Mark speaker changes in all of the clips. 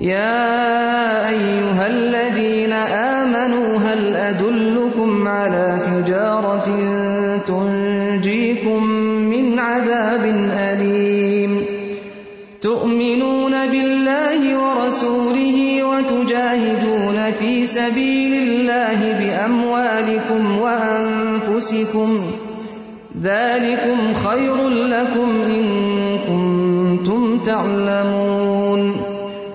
Speaker 1: يا أيها الذين آمنوا هل أدلكم على تجارة تنجيكم من عذاب أليم تؤمنون بالله ورسوله وتجاهدون في سبيل الله بأموالكم وأنفسكم ذلكم خير لكم إن كنتم تعلمون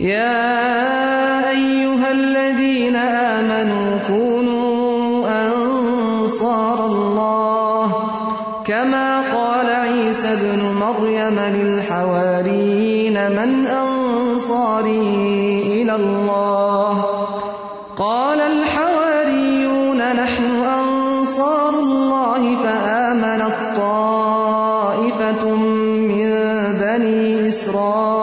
Speaker 1: يا أيها الذين آمنوا كونوا أنصار الله كما قال عيسى بن مريم للحواريين من أنصاري إلى الله قال الحواريون نحن أنصار الله فآمن الطائفة من بني إسرائيل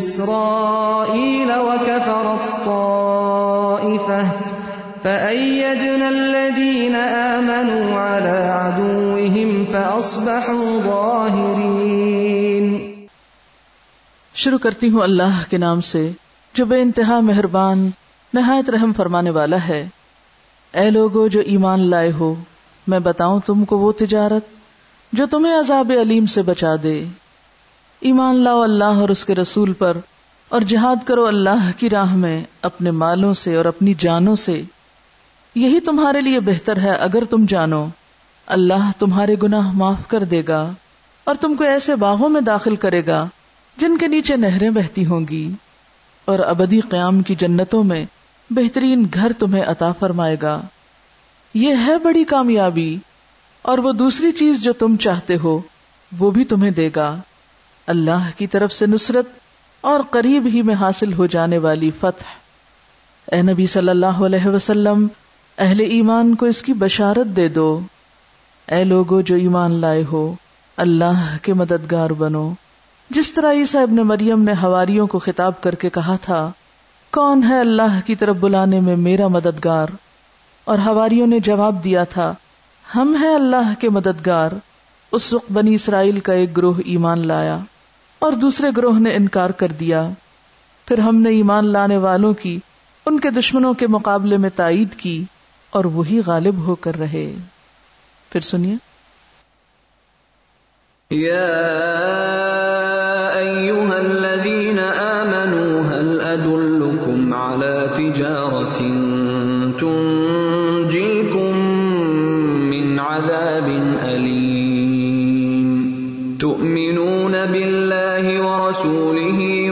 Speaker 1: وكفر
Speaker 2: الذين على عدوهم ظاهرين شروع کرتی ہوں اللہ کے نام سے جو بے انتہا مہربان نہایت رحم فرمانے والا ہے اے لوگوں جو ایمان لائے ہو میں بتاؤں تم کو وہ تجارت جو تمہیں عذاب علیم سے بچا دے ایمان لاؤ اللہ اور اس کے رسول پر اور جہاد کرو اللہ کی راہ میں اپنے مالوں سے اور اپنی جانوں سے یہی تمہارے لیے بہتر ہے اگر تم جانو اللہ تمہارے گناہ معاف کر دے گا اور تم کو ایسے باغوں میں داخل کرے گا جن کے نیچے نہریں بہتی ہوں گی اور ابدی قیام کی جنتوں میں بہترین گھر تمہیں عطا فرمائے گا یہ ہے بڑی کامیابی اور وہ دوسری چیز جو تم چاہتے ہو وہ بھی تمہیں دے گا اللہ کی طرف سے نصرت اور قریب ہی میں حاصل ہو جانے والی فتح اے نبی صلی اللہ علیہ وسلم اہل ایمان کو اس کی بشارت دے دو اے لوگو جو ایمان لائے ہو اللہ کے مددگار بنو جس طرح عیسا ابن مریم نے ہواریوں کو خطاب کر کے کہا تھا کون ہے اللہ کی طرف بلانے میں میرا مددگار اور ہواریوں نے جواب دیا تھا ہم ہیں اللہ کے مددگار اس وقت بنی اسرائیل کا ایک گروہ ایمان لایا اور دوسرے گروہ نے انکار کر دیا پھر ہم نے ایمان لانے والوں کی ان کے دشمنوں کے مقابلے میں تائید کی اور وہی غالب ہو کر رہے پھر سنیے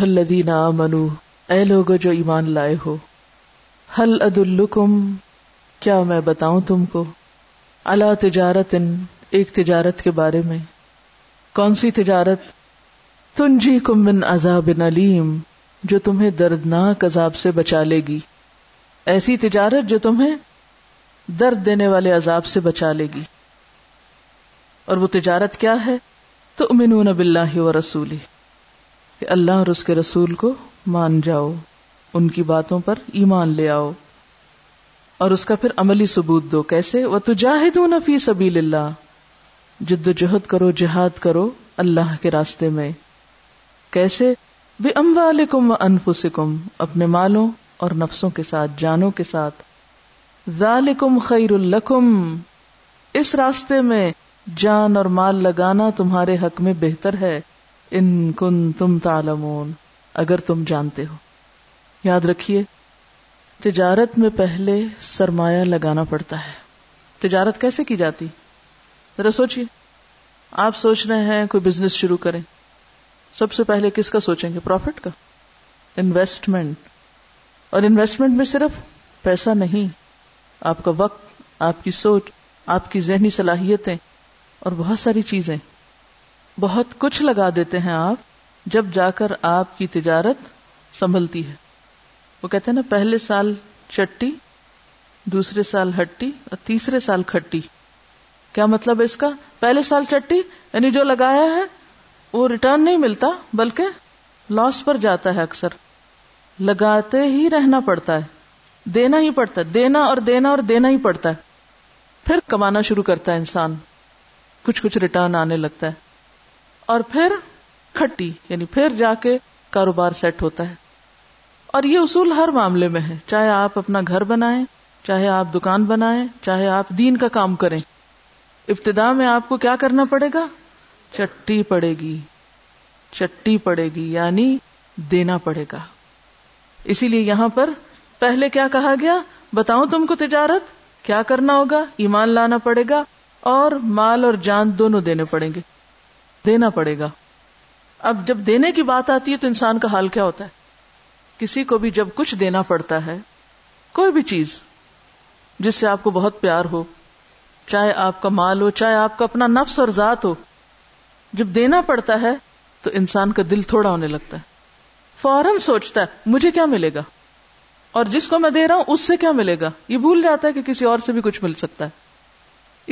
Speaker 2: الذين منو اے لوگ جو ایمان لائے ہو حل الکم کیا میں بتاؤں تم کو اللہ تجارت ان ایک تجارت کے بارے میں کون سی تجارت تنجی کم بن عذاب علیم جو تمہیں دردناک عذاب سے بچا لے گی ایسی تجارت جو تمہیں درد دینے والے عذاب سے بچا لے گی اور وہ تجارت کیا ہے تو و کہ اللہ اور اس کے رسول کو مان جاؤ ان کی باتوں پر ایمان لے آؤ اور اس کا پھر عملی ثبوت دو کیسے وہ تجاہد فی سبیل اللہ جد و جہد کرو جہاد کرو اللہ کے راستے میں کیسے ام والم انفسکم اپنے مالوں اور نفسوں کے ساتھ جانوں کے ساتھ ذالکم خیر الکم اس راستے میں جان اور مال لگانا تمہارے حق میں بہتر ہے ان کن تم تالمون اگر تم جانتے ہو یاد رکھیے تجارت میں پہلے سرمایہ لگانا پڑتا ہے تجارت کیسے کی جاتی ذرا سوچیے آپ سوچ رہے ہیں کوئی بزنس شروع کریں سب سے پہلے کس کا سوچیں گے پروفٹ کا انویسٹمنٹ اور انویسٹمنٹ میں صرف پیسہ نہیں آپ کا وقت آپ کی سوچ آپ کی ذہنی صلاحیتیں اور بہت ساری چیزیں بہت کچھ لگا دیتے ہیں آپ جب جا کر آپ کی تجارت سنبھلتی ہے وہ کہتے ہیں نا پہلے سال چٹی دوسرے سال ہٹی اور تیسرے سال کھٹی کیا مطلب اس کا پہلے سال چٹی یعنی جو لگایا ہے وہ ریٹرن نہیں ملتا بلکہ لاس پر جاتا ہے اکثر لگاتے ہی رہنا پڑتا ہے دینا ہی پڑتا ہے دینا اور دینا اور دینا ہی پڑتا ہے پھر کمانا شروع کرتا ہے انسان کچھ کچھ ریٹرن آنے لگتا ہے اور پھر کھٹی یعنی پھر جا کے کاروبار سیٹ ہوتا ہے اور یہ اصول ہر معاملے میں ہے چاہے آپ اپنا گھر بنائیں چاہے آپ دکان بنائیں چاہے آپ دین کا کام کریں ابتدا میں آپ کو کیا کرنا پڑے گا چٹی پڑے گی چٹی پڑے گی یعنی دینا پڑے گا اسی لیے یہاں پر پہلے کیا کہا گیا بتاؤں تم کو تجارت کیا کرنا ہوگا ایمان لانا پڑے گا اور مال اور جان دونوں دینے پڑیں گے دینا پڑے گا اب جب دینے کی بات آتی ہے تو انسان کا حال کیا ہوتا ہے کسی کو بھی جب کچھ دینا پڑتا ہے کوئی بھی چیز جس سے آپ کو بہت پیار ہو چاہے آپ کا مال ہو چاہے آپ کا اپنا نفس اور ذات ہو جب دینا پڑتا ہے تو انسان کا دل تھوڑا ہونے لگتا ہے فوراً سوچتا ہے مجھے کیا ملے گا اور جس کو میں دے رہا ہوں اس سے کیا ملے گا یہ بھول جاتا ہے کہ کسی اور سے بھی کچھ مل سکتا ہے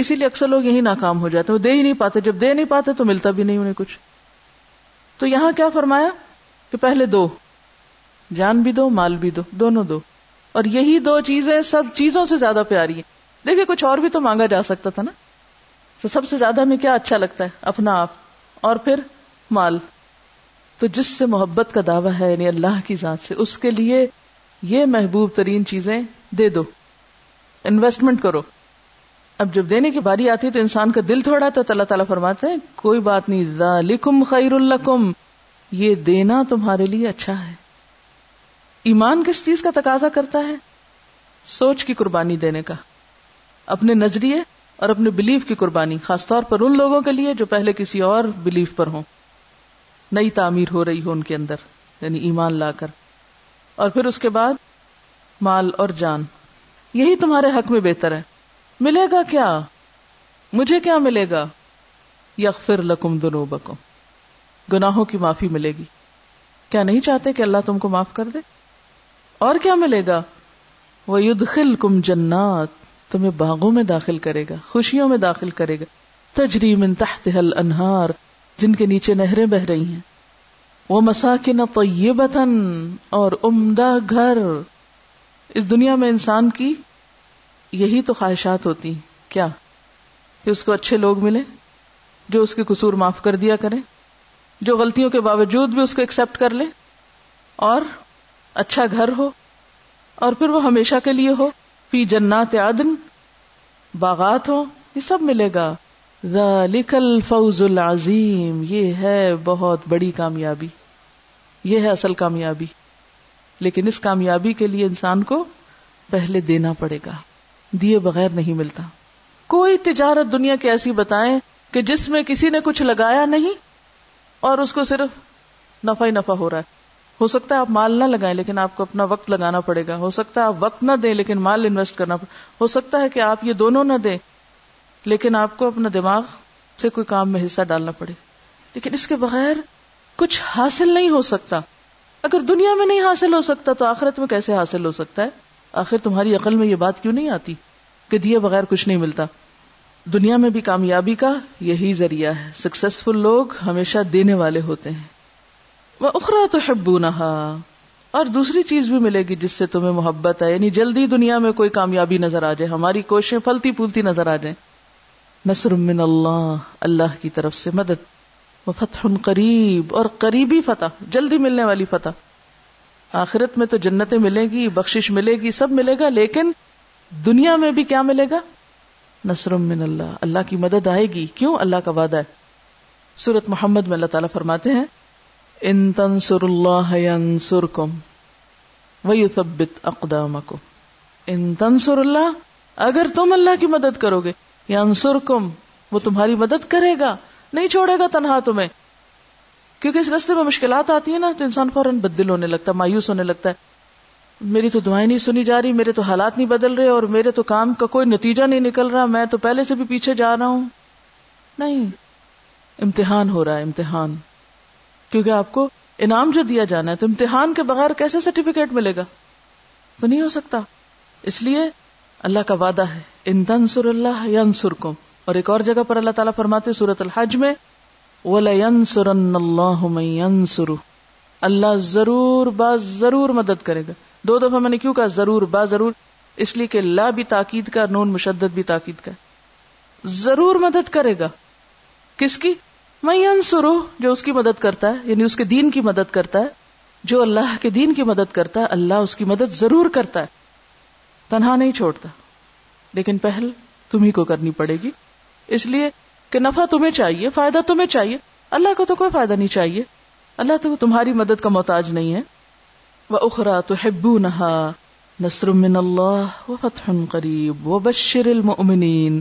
Speaker 2: اسی لیے اکثر لوگ یہی ناکام ہو جاتے ہیں وہ دے ہی نہیں پاتے جب دے نہیں پاتے تو ملتا بھی نہیں انہیں کچھ تو یہاں کیا فرمایا کہ پہلے دو جان بھی دو مال بھی دو دونوں دو اور یہی دو چیزیں سب چیزوں سے زیادہ پیاری ہیں دیکھیے کچھ اور بھی تو مانگا جا سکتا تھا نا تو سب سے زیادہ ہمیں کیا اچھا لگتا ہے اپنا آپ اور پھر مال تو جس سے محبت کا دعویٰ ہے یعنی اللہ کی ذات سے اس کے لیے یہ محبوب ترین چیزیں دے دو انویسٹمنٹ کرو اب جب دینے کی باری آتی ہے تو انسان کا دل تھوڑا تو اللہ تعالیٰ فرماتے ہیں کوئی بات نہیں ذالکم خیر الکم یہ دینا تمہارے لیے اچھا ہے ایمان کس چیز کا تقاضا کرتا ہے سوچ کی قربانی دینے کا اپنے نظریے اور اپنے بلیف کی قربانی خاص طور پر ان لوگوں کے لیے جو پہلے کسی اور بلیف پر ہوں نئی تعمیر ہو رہی ہو ان کے اندر یعنی ایمان لا کر اور پھر اس کے بعد مال اور جان یہی تمہارے حق میں بہتر ہے ملے گا کیا مجھے کیا ملے گا یغفر لکم و گناہوں کی معافی ملے گی کیا نہیں چاہتے کہ اللہ تم کو معاف کر دے اور کیا ملے گا وہ یو جنات تمہیں باغوں میں داخل کرے گا خوشیوں میں داخل کرے گا تجریم تحت حل انہار جن کے نیچے نہریں بہ رہی ہیں وہ مسا اور عمدہ گھر اس دنیا میں انسان کی یہی تو خواہشات ہوتی کیا کہ اس کو اچھے لوگ ملے جو اس کے قصور معاف کر دیا کرے جو غلطیوں کے باوجود بھی اس کو ایکسپٹ کر لیں اور اچھا گھر ہو اور پھر وہ ہمیشہ کے لیے ہو فی جنات عدن باغات ہو یہ سب ملے گا العظیم یہ ہے بہت بڑی کامیابی یہ ہے اصل کامیابی لیکن اس کامیابی کے لیے انسان کو پہلے دینا پڑے گا دیے بغیر نہیں ملتا کوئی تجارت دنیا کی ایسی بتائیں کہ جس میں کسی نے کچھ لگایا نہیں اور اس کو صرف نفع ہی نفع ہو رہا ہے ہو سکتا ہے آپ مال نہ لگائیں لیکن آپ کو اپنا وقت لگانا پڑے گا ہو سکتا ہے آپ وقت نہ دیں لیکن مال انویسٹ کرنا پڑے ہو سکتا ہے کہ آپ یہ دونوں نہ دیں لیکن آپ کو اپنا دماغ سے کوئی کام میں حصہ ڈالنا پڑے لیکن اس کے بغیر کچھ حاصل نہیں ہو سکتا اگر دنیا میں نہیں حاصل ہو سکتا تو آخرت میں کیسے حاصل ہو سکتا ہے آخر تمہاری عقل میں یہ بات کیوں نہیں آتی کہ دیے بغیر کچھ نہیں ملتا دنیا میں بھی کامیابی کا یہی ذریعہ ہے سکسیسفل لوگ ہمیشہ دینے والے ہوتے ہیں وہ اخرا تو حبو نہا اور دوسری چیز بھی ملے گی جس سے تمہیں محبت ہے یعنی جلدی دنیا میں کوئی کامیابی نظر آ جائے ہماری کوششیں پھلتی پھولتی نظر آ جائیں نصر من اللہ اللہ کی طرف سے مدد وہ فتح قریب اور قریبی فتح جلدی ملنے والی فتح آخرت میں تو جنتیں ملیں گی بخشش ملے گی سب ملے گا لیکن دنیا میں بھی کیا ملے گا نصر من اللہ اللہ کی مدد آئے گی کیوں اللہ کا وعدہ ہے سورت محمد میں اللہ تعالیٰ فرماتے ہیں ان تنسر اللہ وہی سب اقدام کو ان تنسر اللہ اگر تم اللہ کی مدد کرو گے کم وہ تمہاری مدد کرے گا نہیں چھوڑے گا تنہا تمہیں کیونکہ اس رستے میں مشکلات آتی ہیں نا تو انسان فوراً بدل ہونے لگتا مایوس ہونے لگتا ہے میری تو دعائیں نہیں سنی جا رہی میرے تو حالات نہیں بدل رہے اور میرے تو کام کا کوئی نتیجہ نہیں نکل رہا میں تو پہلے سے بھی پیچھے جا رہا ہوں نہیں امتحان ہو رہا ہے امتحان کیونکہ آپ کو انعام جو دیا جانا ہے تو امتحان کے بغیر کیسے سرٹیفکیٹ ملے گا تو نہیں ہو سکتا اس لیے اللہ کا وعدہ ہے ان تنسر اللہ اور ایک اور جگہ پر اللہ تعالیٰ فرماتے سورت الحج میں اللہ ضرور با ضرور مدد کرے گا دو دفعہ میں نے کیوں کہا ضرور با ضرور اس لیے کہ لا بھی تاکید کا نون مشدد بھی تاکید کا ضرور مدد کرے گا کس کی وہی انسرو جو اس کی مدد کرتا ہے یعنی اس کے دین کی مدد کرتا ہے جو اللہ کے دین کی مدد کرتا ہے اللہ اس کی مدد ضرور کرتا ہے تنہا نہیں چھوڑتا لیکن پہل تمہیں کو کرنی پڑے گی اس لیے کہ نفع تمہیں چاہیے فائدہ تمہیں چاہیے اللہ کو تو کوئی فائدہ نہیں چاہیے اللہ تو تمہاری مدد کا محتاج نہیں ہے وہ اخرا تو ہبو نہا نسر اللہ و فتح قریب و بشر المنین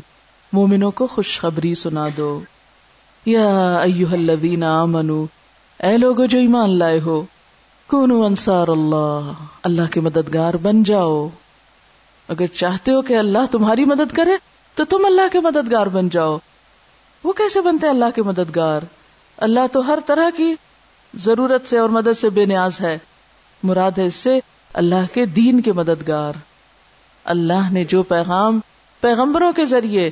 Speaker 2: مومنوں کو خوشخبری سنا دو یا الذین منو اے لوگ ایمان لائے ہو انصار اللہ اللہ کے مددگار بن جاؤ اگر چاہتے ہو کہ اللہ تمہاری مدد کرے تو تم اللہ کے مددگار بن جاؤ وہ کیسے بنتے اللہ کے مددگار اللہ تو ہر طرح کی ضرورت سے اور مدد سے بے نیاز ہے مراد ہے اس سے اللہ کے دین کے مددگار اللہ نے جو پیغام پیغمبروں کے ذریعے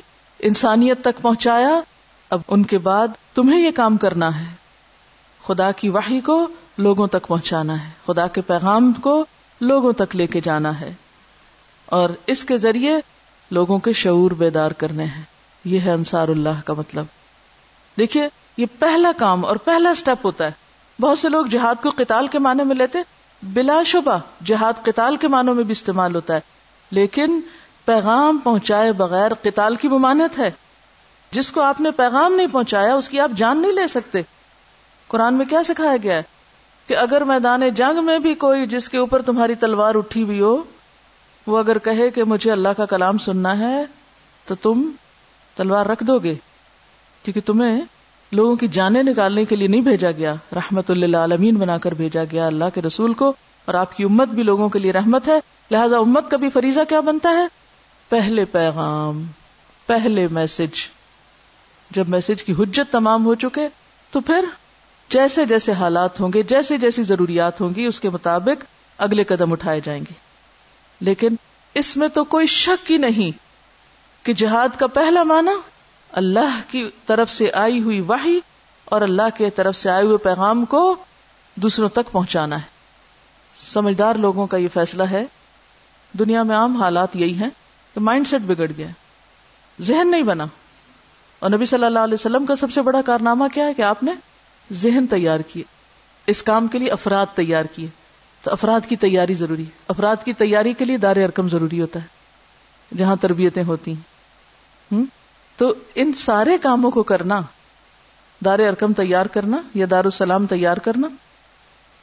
Speaker 2: انسانیت تک پہنچایا اب ان کے بعد تمہیں یہ کام کرنا ہے خدا کی واہی کو لوگوں تک پہنچانا ہے خدا کے پیغام کو لوگوں تک لے کے جانا ہے اور اس کے ذریعے لوگوں کے شعور بیدار کرنے ہیں یہ ہے انصار اللہ کا مطلب دیکھیے یہ پہلا کام اور پہلا اسٹیپ ہوتا ہے بہت سے لوگ جہاد کو قتال کے معنی میں لیتے بلا شبہ جہاد قتال کے معنوں میں بھی استعمال ہوتا ہے لیکن پیغام پہنچائے بغیر قتال کی ممانت ہے جس کو آپ نے پیغام نہیں پہنچایا اس کی آپ جان نہیں لے سکتے قرآن میں کیا سکھایا گیا ہے کہ اگر میدان جنگ میں بھی کوئی جس کے اوپر تمہاری تلوار اٹھی ہوئی ہو وہ اگر کہے کہ مجھے اللہ کا کلام سننا ہے تو تم تلوار رکھ دو گے کیونکہ تمہیں لوگوں کی جانیں نکالنے کے لیے نہیں بھیجا گیا رحمت اللہ عالمین بنا کر بھیجا گیا اللہ کے رسول کو اور آپ کی امت بھی لوگوں کے لیے رحمت ہے لہٰذا امت کا بھی فریضہ کیا بنتا ہے پہلے پیغام پہلے میسج جب میسج کی حجت تمام ہو چکے تو پھر جیسے جیسے حالات ہوں گے جیسے جیسی ضروریات ہوں گی اس کے مطابق اگلے قدم اٹھائے جائیں گے لیکن اس میں تو کوئی شک ہی نہیں کہ جہاد کا پہلا معنی اللہ کی طرف سے آئی ہوئی واہی اور اللہ کی طرف سے آئے ہوئے پیغام کو دوسروں تک پہنچانا ہے سمجھدار لوگوں کا یہ فیصلہ ہے دنیا میں عام حالات یہی ہیں کہ مائنڈ سیٹ بگڑ گیا ذہن نہیں بنا اور نبی صلی اللہ علیہ وسلم کا سب سے بڑا کارنامہ کیا ہے کہ آپ نے ذہن تیار کیے اس کام کے لیے افراد تیار کیے تو افراد کی تیاری ضروری ہے افراد کی تیاری کے لیے دار ارکم ضروری ہوتا ہے جہاں تربیتیں ہوتی ہیں تو ان سارے کاموں کو کرنا دار ارکم تیار کرنا یا دار السلام تیار کرنا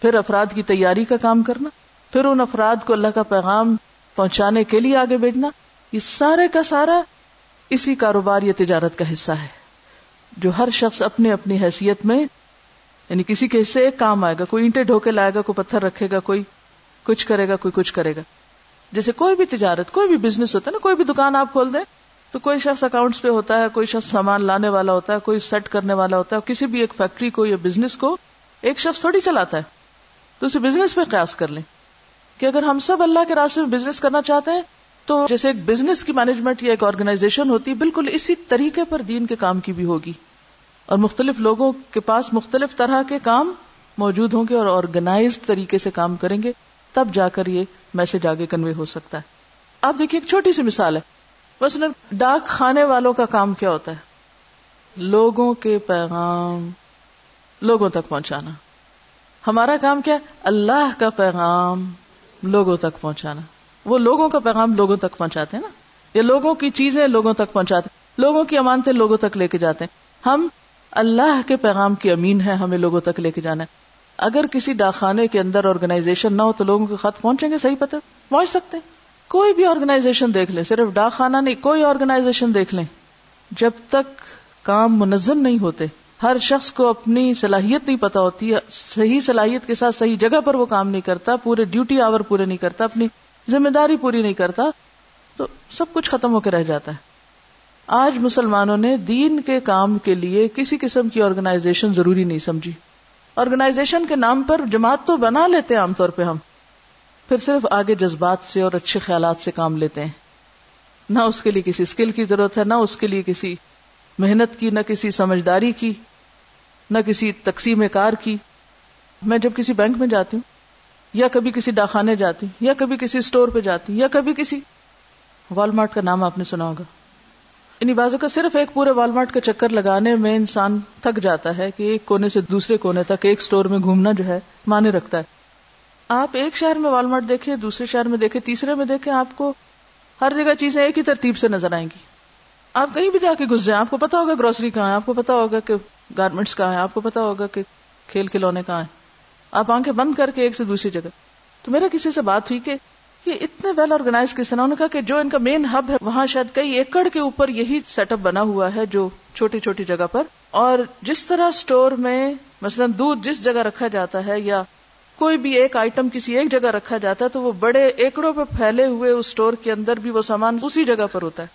Speaker 2: پھر افراد کی تیاری کا کام کرنا پھر ان افراد کو اللہ کا پیغام پہنچانے کے لیے آگے بیٹھنا یہ سارے کا سارا اسی کاروبار یا تجارت کا حصہ ہے جو ہر شخص اپنے اپنی حیثیت میں یعنی کسی کے حصے ایک کام آئے گا کوئی اینٹے ڈھوکے لائے گا کوئی پتھر رکھے گا کوئی کچھ کرے گا کوئی کچھ کرے گا جیسے کوئی بھی تجارت کوئی بھی بزنس ہوتا ہے نا کوئی بھی دکان آپ کھول دیں تو کوئی شخص اکاؤنٹس پہ ہوتا ہے کوئی شخص سامان لانے والا ہوتا ہے کوئی سیٹ کرنے والا ہوتا ہے کسی بھی ایک فیکٹری کو یا بزنس کو ایک شخص تھوڑی چلاتا ہے تو اسے بزنس پہ قیاس کر لیں کہ اگر ہم سب اللہ کے راستے میں بزنس کرنا چاہتے ہیں تو جیسے ایک بزنس کی مینجمنٹ یا ایک آرگنائزیشن ہوتی ہے بالکل اسی طریقے پر دین کے کام کی بھی ہوگی اور مختلف لوگوں کے پاس مختلف طرح کے کام موجود ہوں گے اور آرگنائز طریقے سے کام کریں گے تب جا کر یہ میسج آگے کنوے ہو سکتا ہے آپ دیکھیے ایک چھوٹی سی مثال ہے بس ڈاک خانے والوں کا کام کیا ہوتا ہے لوگوں کے پیغام لوگوں تک پہنچانا ہمارا کام کیا اللہ کا پیغام لوگوں تک پہنچانا وہ لوگوں کا پیغام لوگوں تک پہنچاتے ہیں نا یا لوگوں کی چیزیں لوگوں تک پہنچاتے ہیں لوگوں کی امانتے لوگوں تک لے کے جاتے ہیں ہم اللہ کے پیغام کی امین ہے ہمیں لوگوں تک لے کے جانا ہے اگر کسی ڈاکانے کے اندر آرگنائزیشن نہ ہو تو لوگوں کے خط پہنچیں گے صحیح پتہ پہنچ سکتے کوئی بھی آرگنائزیشن دیکھ لیں صرف ڈاک خانہ نہیں کوئی آرگنائزیشن دیکھ لیں جب تک کام منظم نہیں ہوتے ہر شخص کو اپنی صلاحیت نہیں پتا ہوتی صحیح صلاحیت کے ساتھ صحیح جگہ پر وہ کام نہیں کرتا پورے ڈیوٹی آور پورے نہیں کرتا اپنی ذمہ داری پوری نہیں کرتا تو سب کچھ ختم ہو کے رہ جاتا ہے آج مسلمانوں نے دین کے کام کے لیے کسی قسم کی آرگنائزیشن ضروری نہیں سمجھی آرگنائزیشن کے نام پر جماعت تو بنا لیتے عام طور پہ ہم پھر صرف آگے جذبات سے اور اچھے خیالات سے کام لیتے ہیں نہ اس کے لیے کسی اسکل کی ضرورت ہے نہ اس کے لیے کسی محنت کی نہ کسی سمجھداری کی نہ کسی تقسیم کار کی میں جب کسی بینک میں جاتی ہوں یا کبھی کسی ڈاکانے جاتی یا کبھی کسی اسٹور پہ جاتی یا کبھی کسی والمارٹ کا نام آپ نے سنا ہوگا ان بازو کا صرف ایک پورے والمارٹ کا چکر لگانے میں انسان تھک جاتا ہے کہ ایک کونے سے دوسرے کونے تک ایک اسٹور میں گھومنا جو ہے مانے رکھتا ہے آپ ایک شہر میں والمارٹ دیکھے دوسرے شہر میں دیکھے تیسرے میں دیکھے آپ کو ہر جگہ چیزیں ایک ہی ترتیب سے نظر آئیں گی آپ کہیں بھی جا کے جائیں آپ کو پتا ہوگا گروسری کہاں ہے آپ کو پتا ہوگا کہ گارمنٹس کہاں ہے آپ کو پتا ہوگا کہ کھیل کھلونے کہاں ہے آپ آنکھیں بند کر کے ایک سے دوسری جگہ تو میرا کسی سے بات ہوئی کہ یہ اتنے ویل آرگنائز کس طرح نے کہا کہ جو ان کا مین ہب ہے وہاں شاید کئی ایکڑ کے اوپر یہی سیٹ اپ بنا ہوا ہے جو چھوٹی چھوٹی جگہ پر اور جس طرح میں مثلا دودھ جس جگہ رکھا جاتا ہے یا کوئی بھی ایک آئٹم کسی ایک جگہ رکھا جاتا ہے تو وہ بڑے ایکڑوں پہ پھیلے ہوئے اس اسٹور کے اندر بھی وہ سامان اسی جگہ پر ہوتا ہے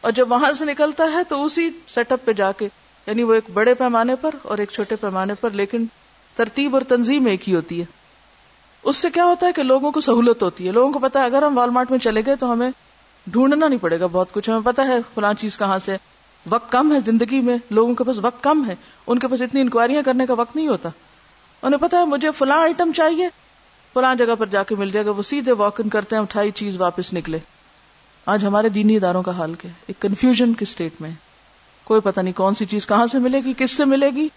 Speaker 2: اور جب وہاں سے نکلتا ہے تو اسی سیٹ اپ پہ جا کے یعنی وہ ایک بڑے پیمانے پر اور ایک چھوٹے پیمانے پر لیکن ترتیب اور تنظیم ایک ہی ہوتی ہے اس سے کیا ہوتا ہے کہ لوگوں کو سہولت ہوتی ہے لوگوں کو پتا ہے اگر ہم والمارٹ میں چلے گئے تو ہمیں ڈھونڈنا نہیں پڑے گا بہت کچھ ہمیں پتا ہے فلاں چیز کہاں سے وقت کم ہے زندگی میں لوگوں کے پاس وقت کم ہے ان کے پاس اتنی انکوائریاں کرنے کا وقت نہیں ہوتا انہیں پتا ہے مجھے فلاں آئٹم چاہیے فلاں جگہ پر جا کے مل جائے گا وہ سیدھے واک ان کرتے ہیں اٹھائی چیز واپس نکلے آج ہمارے دینی اداروں کا حال کیا ایک کنفیوژن کے اسٹیٹ میں کوئی پتا نہیں کون سی چیز کہاں سے ملے گی کس سے ملے گی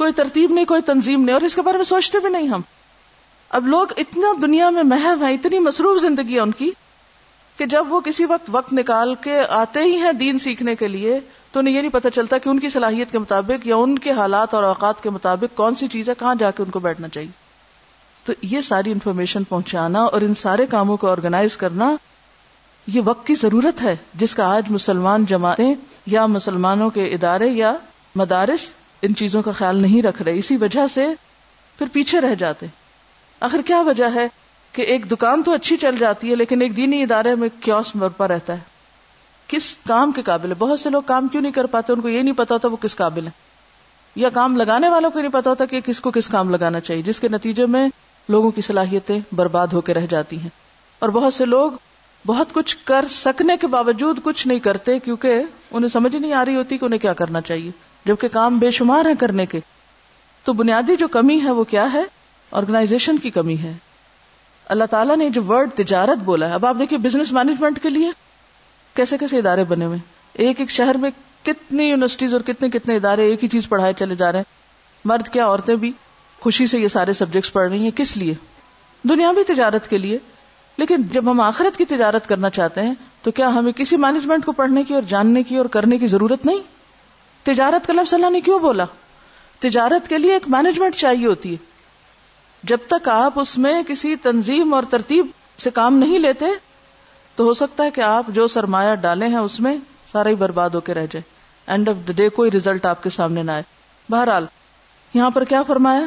Speaker 2: کوئی ترتیب نہیں کوئی تنظیم نہیں اور اس کے بارے میں سوچتے بھی نہیں ہم اب لوگ اتنا دنیا میں محو ہیں اتنی مصروف زندگی ہے ان کی کہ جب وہ کسی وقت وقت نکال کے آتے ہی ہیں دین سیکھنے کے لیے تو انہیں یہ نہیں پتہ چلتا کہ ان کی صلاحیت کے مطابق یا ان کے حالات اور اوقات کے مطابق کون سی چیزیں کہاں جا کے ان کو بیٹھنا چاہیے تو یہ ساری انفارمیشن پہنچانا اور ان سارے کاموں کو آرگنائز کرنا یہ وقت کی ضرورت ہے جس کا آج مسلمان جماعتیں یا مسلمانوں کے ادارے یا مدارس ان چیزوں کا خیال نہیں رکھ رہے اسی وجہ سے پھر پیچھے رہ جاتے آخر کیا وجہ ہے کہ ایک دکان تو اچھی چل جاتی ہے لیکن ایک دینی ادارے میں کیوس برپا رہتا ہے کس کام کے قابل ہے بہت سے لوگ کام کیوں نہیں کر پاتے ان کو یہ نہیں پتا ہوتا وہ کس قابل ہے یا کام لگانے والوں کو نہیں پتا ہوتا کہ کس کو کس کام لگانا چاہیے جس کے نتیجے میں لوگوں کی صلاحیتیں برباد ہو کے رہ جاتی ہیں اور بہت سے لوگ بہت کچھ کر سکنے کے باوجود کچھ نہیں کرتے کیونکہ انہیں سمجھ نہیں آ رہی ہوتی کہ انہیں کیا کرنا چاہیے جبکہ کام بے شمار ہے کرنے کے تو بنیادی جو کمی ہے وہ کیا ہے آرگنائزیشن کی کمی ہے اللہ تعالیٰ نے جو ورڈ تجارت بولا ہے اب آپ دیکھیے بزنس مینجمنٹ کے لیے کیسے کیسے ادارے بنے ہوئے ایک ایک شہر میں کتنی یونیورسٹیز اور کتنے کتنے ادارے ایک ہی چیز پڑھائے چلے جا رہے ہیں مرد کیا عورتیں بھی خوشی سے یہ سارے سبجیکٹس پڑھ رہی ہیں کس لیے دنیا بھی تجارت کے لیے لیکن جب ہم آخرت کی تجارت کرنا چاہتے ہیں تو کیا ہمیں کسی مینجمنٹ کو پڑھنے کی اور جاننے کی اور کرنے کی ضرورت نہیں تجارت کا لفظ اللہ نے کیوں بولا تجارت کے لیے ایک مینجمنٹ چاہیے ہوتی ہے جب تک آپ اس میں کسی تنظیم اور ترتیب سے کام نہیں لیتے تو ہو سکتا ہے کہ آپ جو سرمایہ ڈالے ہیں اس میں سارا ہی برباد ہو کے رہ جائے اینڈ آف دا ڈے کوئی ریزلٹ آپ کے سامنے نہ آئے بہرحال یہاں پر کیا فرمایا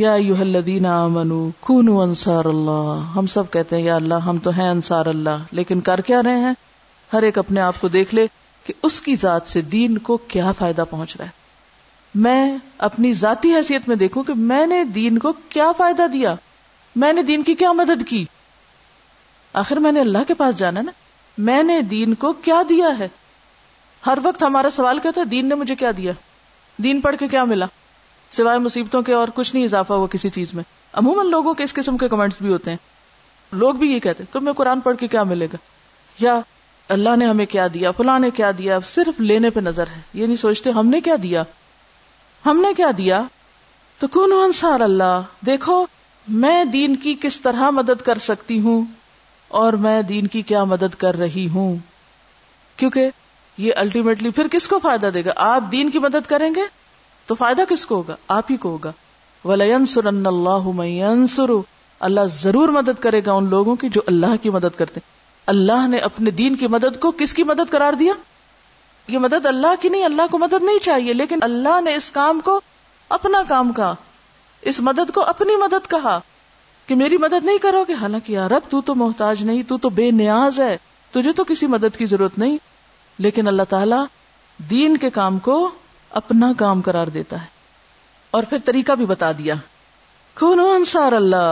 Speaker 2: یا یو اللہ ہم سب کہتے ہیں یا اللہ ہم تو ہیں انصار اللہ لیکن کر کیا رہے ہیں ہر ایک اپنے آپ کو دیکھ لے کہ اس کی ذات سے دین کو کیا فائدہ پہنچ رہا ہے میں اپنی ذاتی حیثیت میں دیکھوں کہ میں نے دین کو کیا فائدہ دیا میں نے دین کی کیا مدد کی آخر میں نے اللہ کے پاس جانا نا میں نے دین کو کیا دیا ہے ہر وقت ہمارا سوال کیا تھا دین نے مجھے کیا دیا دین پڑھ کے کیا ملا سوائے مصیبتوں کے اور کچھ نہیں اضافہ ہوا کسی چیز میں عموماً لوگوں کے اس قسم کے کمنٹس بھی ہوتے ہیں لوگ بھی یہ کہتے ہیں تمہیں قرآن پڑھ کے کیا ملے گا یا اللہ نے ہمیں کیا دیا فلاں نے کیا دیا صرف لینے پہ نظر ہے یہ نہیں سوچتے ہم نے کیا دیا ہم نے کیا دیا تو کون اللہ دیکھو میں دین کی کس طرح مدد کر سکتی ہوں اور میں دین کی کیا مدد کر رہی ہوں کیونکہ یہ الٹیمیٹلی پھر کس کو فائدہ دے گا آپ دین کی مدد کریں گے تو فائدہ کس کو ہوگا آپ ہی کو ہوگا ولی اللہ اللہ ضرور مدد کرے گا ان لوگوں کی جو اللہ کی مدد کرتے ہیں اللہ نے اپنے دین کی مدد کو کس کی مدد کرار دیا یہ مدد اللہ کی نہیں اللہ کو مدد نہیں چاہیے لیکن اللہ نے اس کام کو اپنا کام کہا اس مدد کو اپنی مدد کہا کہ میری مدد نہیں کرو گے حالانکہ اب تو تو محتاج نہیں تو تو بے نیاز ہے تجھے تو کسی مدد کی ضرورت نہیں لیکن اللہ تعالی دین کے کام کو اپنا کام قرار دیتا ہے اور پھر طریقہ بھی بتا دیا کون اللہ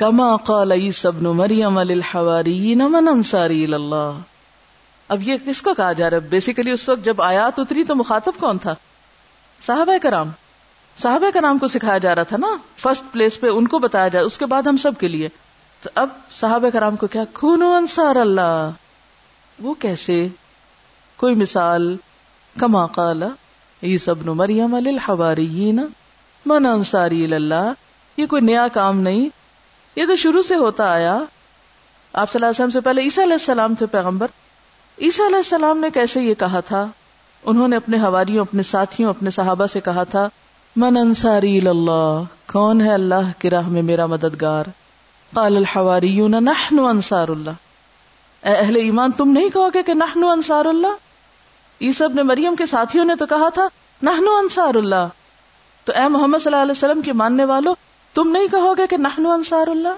Speaker 2: کما قال عیس ابن مریم الحواری من اللہ اب یہ کس کو کہا جا رہا ہے بیسیکلی اس وقت جب آیات اتری تو مخاطب کون تھا صاحب کرام صاحب کرام کو سکھایا جا رہا تھا نا فرسٹ پلیس پہ ان کو بتایا جائے اس کے بعد ہم سب کے لیے تو اب صاحب کرام کو کیا خون و انصار اللہ وہ کیسے کوئی مثال کما کالا یہ سب مریم للحواریین من انصاری اللہ یہ کوئی نیا کام نہیں یہ تو شروع سے ہوتا آیا آپ صلی اللہ علیہ وسلم سے پہلے عیسیٰ علیہ السلام تھے پیغمبر عیسیٰ علیہ السلام نے کیسے یہ کہا تھا انہوں نے اپنے ہواریوں اپنے ساتھیوں اپنے صحابہ سے کہا تھا من انصاری اللہ کون ہے اللہ کی راہ میں میرا مددگار قال الحواریون نحن انصار اللہ اے اہل ایمان تم نہیں کہو گے کہ نحن انصار اللہ عیسیٰ ابن مریم کے ساتھیوں نے تو کہا تھا نحن انصار اللہ تو اے محمد صلی اللہ علیہ وسلم کے ماننے والوں تم نہیں کہو گے کہ نہنو انصار اللہ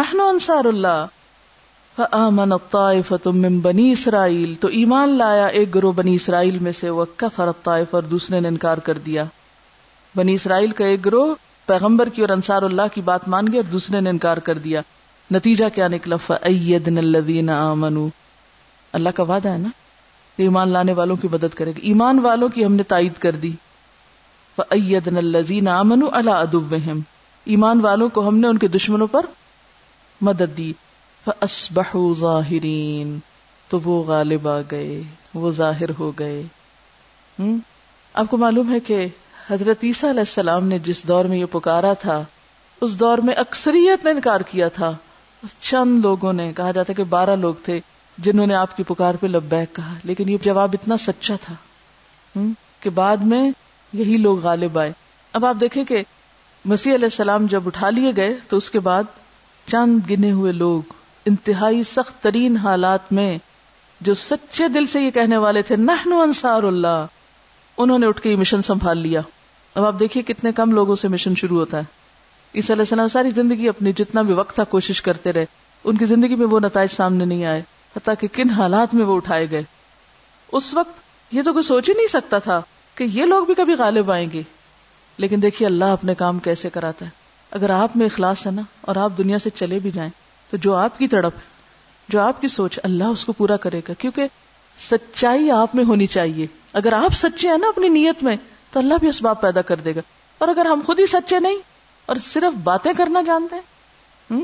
Speaker 2: نہنو انصار اللہ الطائفة من بنی اسرائیل تو ایمان لایا ایک گروہ بنی اسرائیل میں سے اور دوسرے نے انکار کر دیا بنی اسرائیل کا ایک گروہ پیغمبر کی اور انصار اللہ کی بات مان گیا اور دوسرے نے انکار کر دیا نتیجہ کیا نکلا الَّذِينَ آمَنُوا اللہ کا وعدہ ہے نا کہ ایمان لانے والوں کی مدد کرے گی ایمان والوں کی ہم نے تائید کر دی فَأَيَّدْنَ الَّذِينَ آمَنُوا اللہ ادب ایمان والوں کو ہم نے ان کے دشمنوں پر مدد دی ظاہرین تو وہ غالب آ گئے وہ ظاہر ہو گئے آپ کو معلوم ہے کہ حضرت عیسیٰ علیہ السلام نے جس دور میں یہ پکارا تھا اس دور میں اکثریت نے انکار کیا تھا چند لوگوں نے کہا جاتا کہ بارہ لوگ تھے جنہوں نے آپ کی پکار پہ لبیک کہا لیکن یہ جواب اتنا سچا تھا کہ بعد میں یہی لوگ غالب آئے اب آپ دیکھیں کہ مسیح علیہ السلام جب اٹھا لیے گئے تو اس کے بعد چند گنے ہوئے لوگ انتہائی سخت ترین حالات میں جو سچے دل سے یہ کہنے والے تھے نہنو انصار اللہ انہوں نے اٹھ کے یہ مشن سنبھال لیا اب آپ دیکھیے کتنے کم لوگوں سے مشن شروع ہوتا ہے علیہ السلام ساری زندگی اپنی جتنا بھی وقت تھا کوشش کرتے رہے ان کی زندگی میں وہ نتائج سامنے نہیں آئے حتیٰ کہ کن حالات میں وہ اٹھائے گئے اس وقت یہ تو کوئی سوچ ہی نہیں سکتا تھا کہ یہ لوگ بھی کبھی غالب آئیں گے لیکن دیکھیے اللہ اپنے کام کیسے کراتا ہے اگر آپ میں اخلاص ہے نا اور آپ دنیا سے چلے بھی جائیں تو جو آپ کی تڑپ ہے جو آپ کی سوچ اللہ اس کو پورا کرے گا کیونکہ سچائی آپ میں ہونی چاہیے اگر آپ سچے ہیں نا اپنی نیت میں تو اللہ بھی اس بات پیدا کر دے گا اور اگر ہم خود ہی سچے نہیں اور صرف باتیں کرنا جانتے ہیں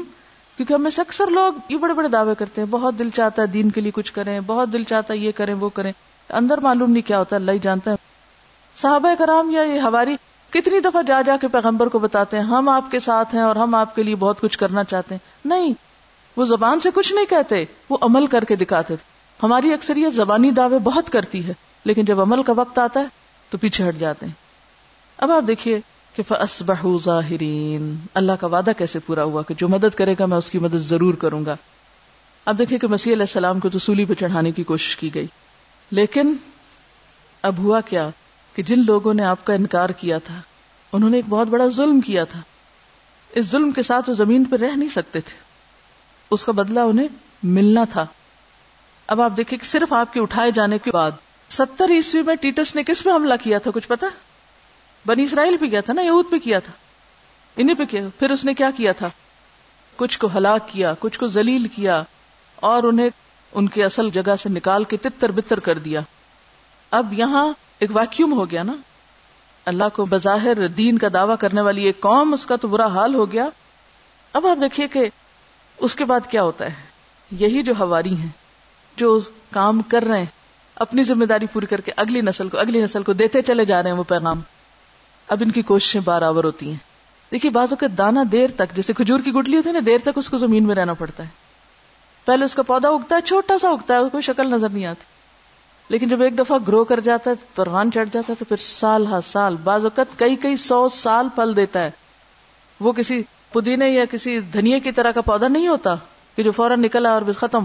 Speaker 2: کیونکہ ہمیں سے اکثر لوگ یہ بڑے بڑے دعوے کرتے ہیں بہت دل چاہتا ہے دین کے لیے کچھ کریں بہت دل چاہتا ہے یہ کریں وہ کریں اندر معلوم نہیں کیا ہوتا اللہ ہی جانتا ہے صحابہ کرام یا یہ ہماری کتنی دفعہ جا جا کے پیغمبر کو بتاتے ہیں ہم آپ کے ساتھ ہیں اور ہم آپ کے لیے بہت کچھ کرنا چاہتے ہیں نہیں وہ زبان سے کچھ نہیں کہتے وہ عمل کر کے دکھاتے تھے ہماری اکثریت زبانی دعوے بہت کرتی ہے لیکن جب عمل کا وقت آتا ہے تو پیچھے ہٹ جاتے ہیں اب آپ دیکھیے کہ ظاہرین اللہ کا وعدہ کیسے پورا ہوا کہ جو مدد کرے گا میں اس کی مدد ضرور کروں گا اب دیکھیے کہ مسیح علیہ السلام کو تو سولی پہ چڑھانے کی کوشش کی گئی لیکن اب ہوا کیا کہ جن لوگوں نے آپ کا انکار کیا تھا انہوں نے ایک بہت بڑا ظلم کیا تھا اس ظلم کے ساتھ وہ زمین پہ رہ نہیں سکتے تھے اس کا بدلہ انہیں ملنا تھا اب آپ دیکھیں کہ صرف آپ کے اٹھائے جانے کے بعد ستر عیسوی میں ٹیٹس نے کس پہ حملہ کیا تھا کچھ پتا بنی اسرائیل پہ کیا تھا نا یہود پہ کیا تھا انہیں پہ کیا پھر اس نے کیا کیا تھا کچھ کو ہلاک کیا کچھ کو زلیل کیا اور انہیں ان کے اصل جگہ سے نکال کے تتر بتر کر دیا اب یہاں ایک ویکیوم ہو گیا نا اللہ کو بظاہر دین کا دعوی کرنے والی ایک قوم اس کا تو برا حال ہو گیا اب آپ دیکھیے کہ اس کے بعد کیا ہوتا ہے یہی جو ہواری ہیں جو کام کر رہے ہیں اپنی ذمہ داری پوری کر کے اگلی نسل کو اگلی نسل کو دیتے چلے جا رہے ہیں وہ پیغام اب ان کی کوششیں بارآور ہوتی ہیں دیکھیے بازو کے دانا دیر تک جیسے کھجور کی گٹلی ہوتی ہے نا دیر تک اس کو زمین میں رہنا پڑتا ہے پہلے اس کا پودا اگتا ہے چھوٹا سا اگتا ہے کوئی شکل نظر نہیں آتی لیکن جب ایک دفعہ گرو کر جاتا ہے تو پھر سال ہا سال بعض اوقات کئی کئی سو سال پھل دیتا ہے وہ کسی کسی پودینے یا کی طرح کا پودا نہیں ہوتا کہ جو فوراً نکلا اور ختم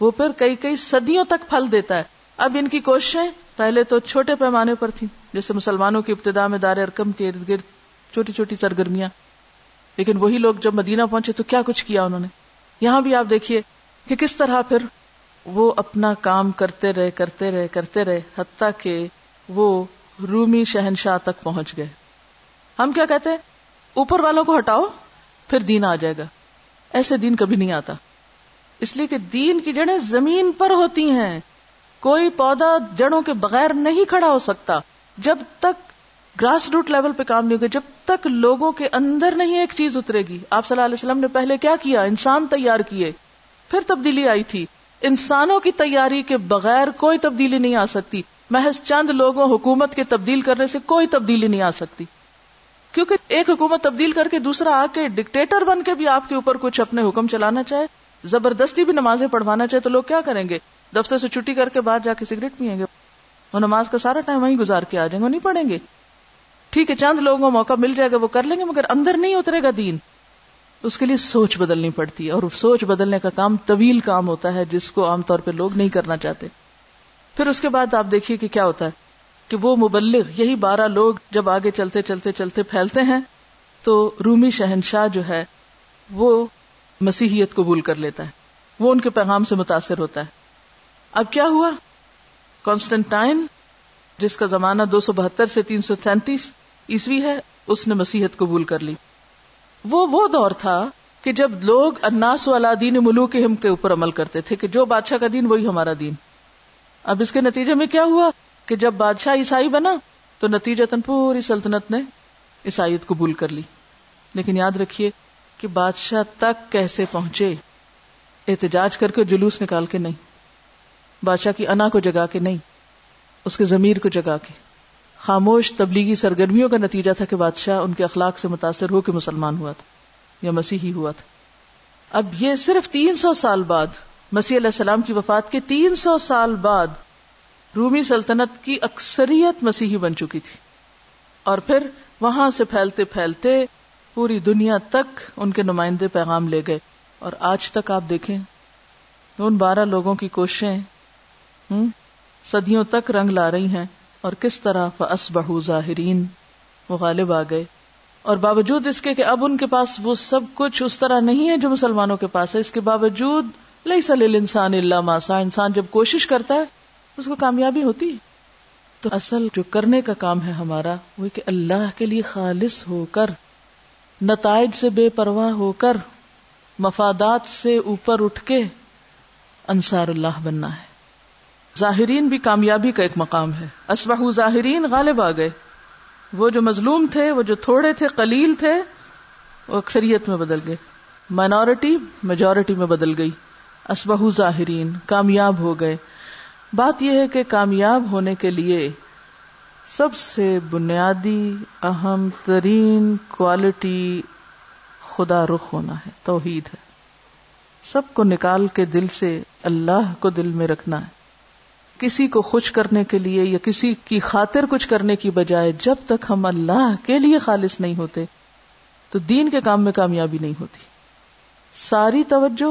Speaker 2: وہ پھر کئی کئی صدیوں تک پھل دیتا ہے اب ان کی کوششیں پہلے تو چھوٹے پیمانے پر تھیں جیسے مسلمانوں کی ابتدا میں دار ارکم کے ارد گرد چھوٹی چھوٹی سرگرمیاں لیکن وہی لوگ جب مدینہ پہنچے تو کیا کچھ کیا انہوں نے یہاں بھی آپ دیکھیے کہ کس طرح پھر وہ اپنا کام کرتے رہے کرتے رہے کرتے رہے حتیٰ کہ وہ رومی شہنشاہ تک پہنچ گئے ہم کیا کہتے ہیں اوپر والوں کو ہٹاؤ پھر دین آ جائے گا ایسے دین کبھی نہیں آتا اس لیے کہ دین کی جڑیں زمین پر ہوتی ہیں کوئی پودا جڑوں کے بغیر نہیں کھڑا ہو سکتا جب تک گراس روٹ لیول پہ کام نہیں ہوگا جب تک لوگوں کے اندر نہیں ایک چیز اترے گی آپ صلی اللہ علیہ وسلم نے پہلے کیا کیا انسان تیار کیے پھر تبدیلی آئی تھی انسانوں کی تیاری کے بغیر کوئی تبدیلی نہیں آ سکتی محض چند لوگوں حکومت کے تبدیل کرنے سے کوئی تبدیلی نہیں آ سکتی کیونکہ ایک حکومت تبدیل کر کے دوسرا آ کے ڈکٹیٹر بن کے بھی آپ کے اوپر کچھ اپنے حکم چلانا چاہے زبردستی بھی نمازیں پڑھوانا چاہے تو لوگ کیا کریں گے دفتر سے چھٹی کر کے باہر جا کے سگریٹ پیئیں گے وہ نماز کا سارا ٹائم وہیں گزار کے آ جائیں گے وہ نہیں پڑھیں گے ٹھیک ہے چند لوگوں کو موقع مل جائے گا وہ کر لیں گے مگر اندر نہیں اترے گا دین اس کے لیے سوچ بدلنی پڑتی ہے اور سوچ بدلنے کا کام طویل کام ہوتا ہے جس کو عام طور پہ لوگ نہیں کرنا چاہتے پھر اس کے بعد آپ دیکھیے کہ کیا ہوتا ہے کہ وہ مبلغ یہی بارہ لوگ جب آگے چلتے چلتے چلتے پھیلتے ہیں تو رومی شہنشاہ جو ہے وہ مسیحیت قبول کر لیتا ہے وہ ان کے پیغام سے متاثر ہوتا ہے اب کیا ہوا کانسٹنٹائن جس کا زمانہ دو سو بہتر سے تین سو تینتیس عیسوی ہے اس نے مسیحت قبول کر لی وہ وہ دور تھا کہ جب لوگ اناس والا دین ملوک کے اوپر عمل کرتے تھے کہ جو بادشاہ کا دین وہی ہمارا دین اب اس کے نتیجے میں کیا ہوا کہ جب بادشاہ عیسائی بنا تو تن پوری سلطنت نے عیسائیت قبول کر لی لیکن یاد رکھیے کہ بادشاہ تک کیسے پہنچے احتجاج کر کے جلوس نکال کے نہیں بادشاہ کی انا کو جگا کے نہیں اس کے ضمیر کو جگا کے خاموش تبلیغی سرگرمیوں کا نتیجہ تھا کہ بادشاہ ان کے اخلاق سے متاثر ہو کے مسلمان ہوا تھا یا مسیحی ہوا تھا اب یہ صرف تین سو سال بعد مسیح علیہ السلام کی وفات کے تین سو سال بعد رومی سلطنت کی اکثریت مسیحی بن چکی تھی اور پھر وہاں سے پھیلتے پھیلتے پوری دنیا تک ان کے نمائندے پیغام لے گئے اور آج تک آپ دیکھیں ان بارہ لوگوں کی کوششیں صدیوں تک رنگ لا رہی ہیں اور کس طرح فس بہ ظاہرین وہ غالب آ گئے اور باوجود اس کے کہ اب ان کے پاس وہ سب کچھ اس طرح نہیں ہے جو مسلمانوں کے پاس ہے اس کے باوجود لئی سل انسان اللہ ماسا انسان جب کوشش کرتا ہے اس کو کامیابی ہوتی تو اصل جو کرنے کا کام ہے ہمارا وہ کہ اللہ کے لیے خالص ہو کر نتائج سے بے پرواہ ہو کر مفادات سے اوپر اٹھ کے انصار اللہ بننا ہے ظاہرین بھی کامیابی کا ایک مقام ہے اسبہ ظاہرین غالب آ گئے وہ جو مظلوم تھے وہ جو تھوڑے تھے قلیل تھے وہ اکثریت میں بدل گئے مائنورٹی میجورٹی میں بدل گئی اسبہ ظاہرین کامیاب ہو گئے بات یہ ہے کہ کامیاب ہونے کے لیے سب سے بنیادی اہم ترین کوالٹی خدا رخ ہونا ہے توحید ہے سب کو نکال کے دل سے اللہ کو دل میں رکھنا ہے کسی کو خوش کرنے کے لیے یا کسی کی خاطر کچھ کرنے کی بجائے جب تک ہم اللہ کے لیے خالص نہیں ہوتے تو دین کے کام میں کامیابی نہیں ہوتی ساری توجہ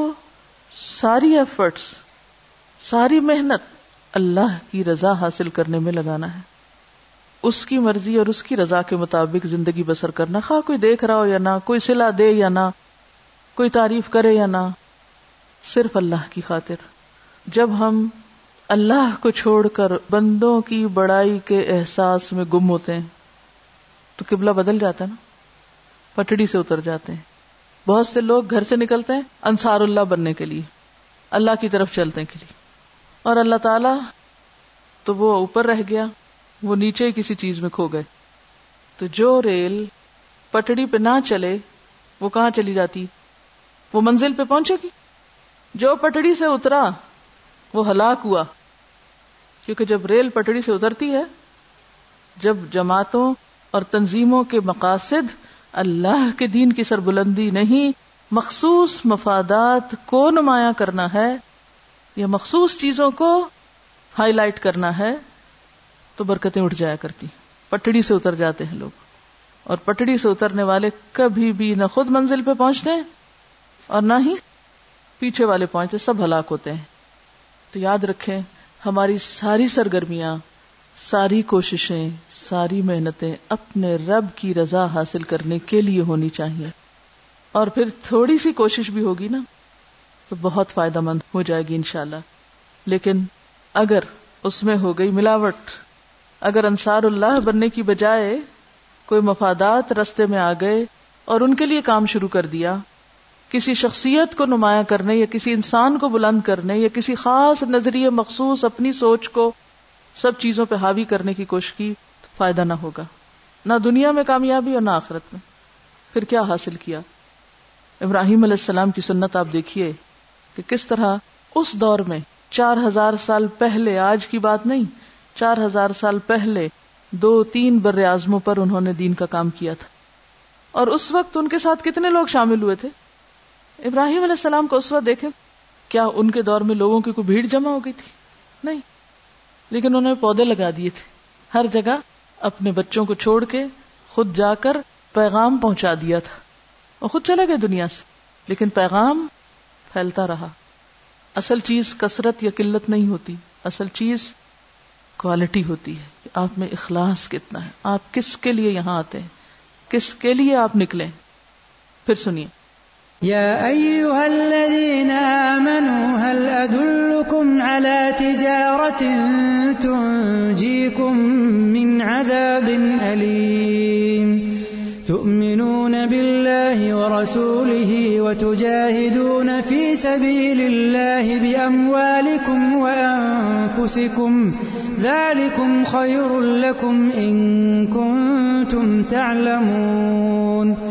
Speaker 2: ساری ایفرٹس ساری محنت اللہ کی رضا حاصل کرنے میں لگانا ہے اس کی مرضی اور اس کی رضا کے مطابق زندگی بسر کرنا خواہ کوئی دیکھ رہا ہو یا نہ کوئی سلا دے یا نہ کوئی تعریف کرے یا نہ صرف اللہ کی خاطر جب ہم اللہ کو چھوڑ کر بندوں کی بڑائی کے احساس میں گم ہوتے ہیں تو قبلہ بدل جاتا ہے نا پٹڑی سے اتر جاتے ہیں بہت سے لوگ گھر سے نکلتے ہیں انصار اللہ بننے کے لیے اللہ کی طرف چلتے کے لیے اور اللہ تعالی تو وہ اوپر رہ گیا وہ نیچے کسی چیز میں کھو گئے تو جو ریل پٹڑی پہ نہ چلے وہ کہاں چلی جاتی وہ منزل پہ پہنچے گی جو پٹڑی سے اترا وہ ہلاک ہوا کیونکہ جب ریل پٹڑی سے اترتی ہے جب جماعتوں اور تنظیموں کے مقاصد اللہ کے دین کی سربلندی نہیں مخصوص مفادات کو نمایاں کرنا ہے یا مخصوص چیزوں کو ہائی لائٹ کرنا ہے تو برکتیں اٹھ جایا کرتی پٹڑی سے اتر جاتے ہیں لوگ اور پٹڑی سے اترنے والے کبھی بھی نہ خود منزل پہ پہنچتے اور نہ ہی پیچھے والے پہنچتے سب ہلاک ہوتے ہیں تو یاد رکھیں ہماری ساری سرگرمیاں ساری کوششیں ساری محنتیں اپنے رب کی رضا حاصل کرنے کے لیے ہونی چاہیے اور پھر تھوڑی سی کوشش بھی ہوگی نا تو بہت فائدہ مند ہو جائے گی انشاءاللہ لیکن اگر اس میں ہو گئی ملاوٹ اگر انصار اللہ بننے کی بجائے کوئی مفادات رستے میں آ گئے اور ان کے لیے کام شروع کر دیا کسی شخصیت کو نمایاں کرنے یا کسی انسان کو بلند کرنے یا کسی خاص نظریے مخصوص اپنی سوچ کو سب چیزوں پہ حاوی کرنے کی کوشش کی فائدہ نہ ہوگا نہ دنیا میں کامیابی اور نہ آخرت میں پھر کیا حاصل کیا ابراہیم علیہ السلام کی سنت آپ دیکھیے کہ کس طرح اس دور میں چار ہزار سال پہلے آج کی بات نہیں چار ہزار سال پہلے دو تین بر اعظموں پر انہوں نے دین کا کام کیا تھا اور اس وقت ان کے ساتھ کتنے لوگ شامل ہوئے تھے ابراہیم علیہ السلام کو اس وقت دیکھے کیا ان کے دور میں لوگوں کی کوئی بھیڑ جمع ہو گئی تھی نہیں لیکن انہوں نے پودے لگا دیے تھے ہر جگہ اپنے بچوں کو چھوڑ کے خود جا کر پیغام پہنچا دیا تھا اور خود چلے گئے دنیا سے لیکن پیغام پھیلتا رہا اصل چیز کثرت یا قلت نہیں ہوتی اصل چیز کوالٹی ہوتی ہے آپ میں اخلاص کتنا ہے آپ کس کے لیے یہاں آتے ہیں کس کے لیے آپ نکلے پھر سنیے يا أيها
Speaker 3: الذين آمنوا هل أدلكم على تجارة تنجيكم من عذاب أليم تؤمنون بالله ورسوله وتجاهدون في سبيل الله بأموالكم وأنفسكم ذلكم خير لكم إن كنتم تعلمون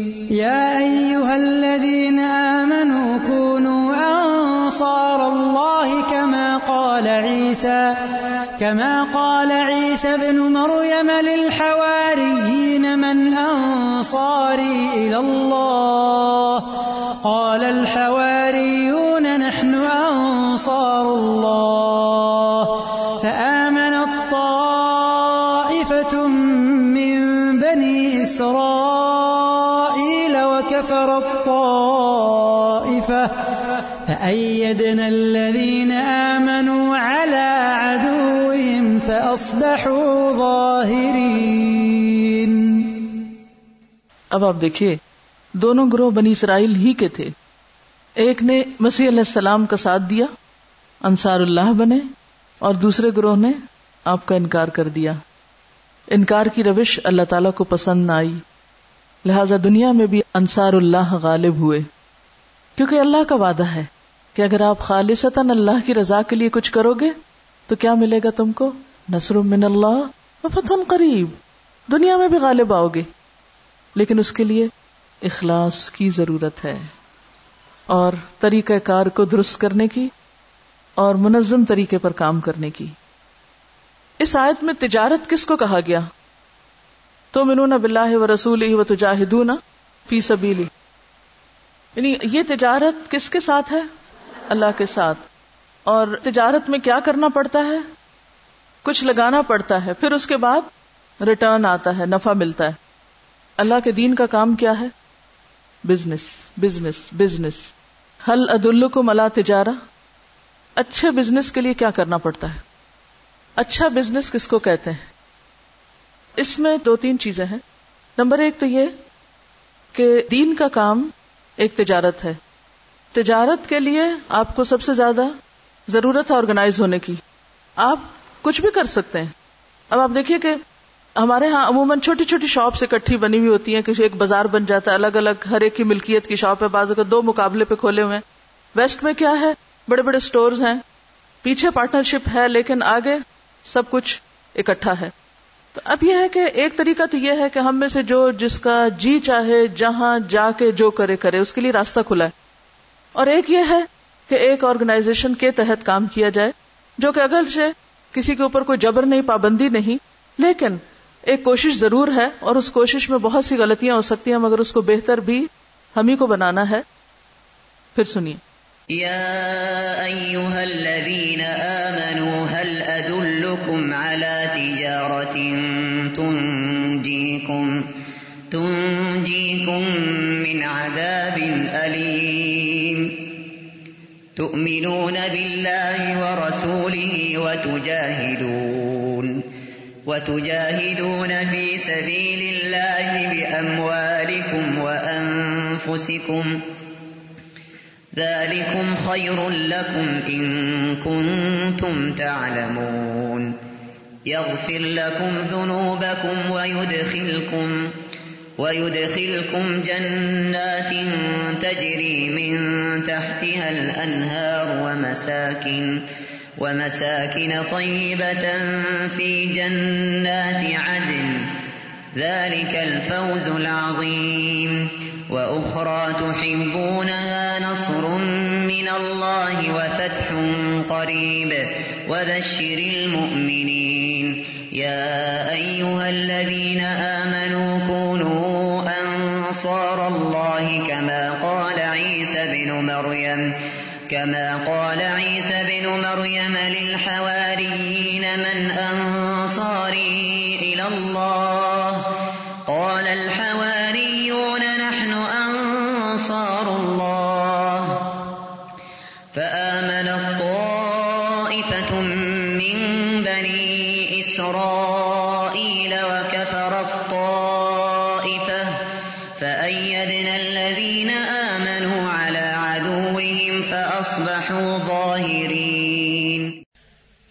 Speaker 3: يا أيها الذين آمنوا كونوا أنصار الله كما قال عيسى كما قال عيسى بن مريم للحواريين من أنصاري إلى الله قال الحواريين
Speaker 2: الذين آمنوا على عدوهم فأصبحوا ظاهرين اب آپ دیکھیے دونوں گروہ بنی اسرائیل ہی کے تھے ایک نے مسیح علیہ السلام کا ساتھ دیا انصار اللہ بنے اور دوسرے گروہ نے آپ کا انکار کر دیا انکار کی روش اللہ تعالیٰ کو پسند نہ آئی لہذا دنیا میں بھی انصار اللہ غالب ہوئے کیونکہ اللہ کا وعدہ ہے کہ اگر آپ خالصتا اللہ کی رضا کے لیے کچھ کرو گے تو کیا ملے گا تم کو نسر من اللہ وفا قریب دنیا میں بھی غالب آؤ گے لیکن اس کے لیے اخلاص کی ضرورت ہے اور طریقہ کار کو درست کرنے کی اور منظم طریقے پر کام کرنے کی اس آیت میں تجارت کس کو کہا گیا تو منون نا بلاہ و رسول و تجاہدون فی سبیلی یعنی یہ تجارت کس کے ساتھ ہے اللہ کے ساتھ اور تجارت میں کیا کرنا پڑتا ہے کچھ لگانا پڑتا ہے پھر اس کے بعد ریٹرن آتا ہے نفع ملتا ہے اللہ کے دین کا کام کیا ہے بزنس بزنس بزنس حل کو ملا تجارہ اچھے بزنس کے لیے کیا کرنا پڑتا ہے اچھا بزنس کس کو کہتے ہیں اس میں دو تین چیزیں ہیں نمبر ایک تو یہ کہ دین کا کام ایک تجارت ہے تجارت کے لیے آپ کو سب سے زیادہ ضرورت ہے آرگنائز ہونے کی آپ کچھ بھی کر سکتے ہیں اب آپ دیکھیے کہ ہمارے ہاں عموماً چھوٹی چھوٹی شاپس اکٹھی بنی ہوئی ہوتی ہیں کہ ایک بازار بن جاتا ہے الگ الگ ہر ایک کی ملکیت کی شاپ ہے بعض اگر دو مقابلے پہ کھولے ہوئے ویسٹ میں کیا ہے بڑے بڑے سٹورز ہیں پیچھے پارٹنرشپ ہے لیکن آگے سب کچھ اکٹھا ہے تو اب یہ ہے کہ ایک طریقہ تو یہ ہے کہ ہم میں سے جو جس کا جی چاہے جہاں جا کے جو کرے کرے اس کے لیے راستہ کھلا ہے اور ایک یہ ہے کہ ایک آرگنائزیشن کے تحت کام کیا جائے جو کہ اگر سے کسی کے اوپر کوئی جبر نہیں پابندی نہیں لیکن ایک کوشش ضرور ہے اور اس کوشش میں بہت سی غلطیاں ہو سکتی ہیں مگر اس کو بہتر بھی ہم ہی کو بنانا ہے پھر
Speaker 3: سنیے تؤمنون بالله ورسوله وتجاهدون وتجاهدون في سبيل الله بأموالكم وأنفسكم ذلكم خير لكم إن كنتم تعلمون يغفر لكم ذنوبكم ويدخلكم ويدخلكم ويدخلكم جنات تجري من تحتها الأنهار ومساكن ومساكن طيبة في جنات عدن ذلك الفوز العظيم وأخرى تحبونها نصر من الله وفتح قريب وبشر المؤمنين يا أيها الذين آمنوا كونوا نصارى الله كما قال عيسى بن مريم كما قال عيسى بن مريم للحواريين من أنصاري إلى الله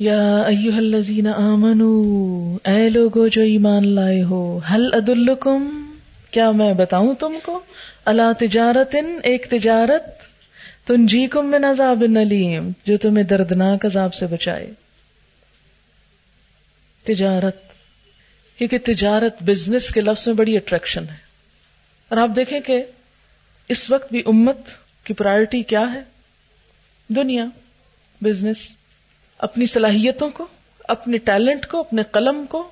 Speaker 2: آمنو اے لوگو جو ایمان لائے ہو حل ادلکم کیا میں بتاؤں تم کو اللہ تجارت ان ایک تجارت تن جی کم نزابن نلیم جو تمہیں دردناک عذاب سے بچائے تجارت کیونکہ تجارت بزنس کے لفظ میں بڑی اٹریکشن ہے اور آپ دیکھیں کہ اس وقت بھی امت کی پرائرٹی کیا ہے دنیا بزنس اپنی صلاحیتوں کو اپنے ٹیلنٹ کو اپنے قلم کو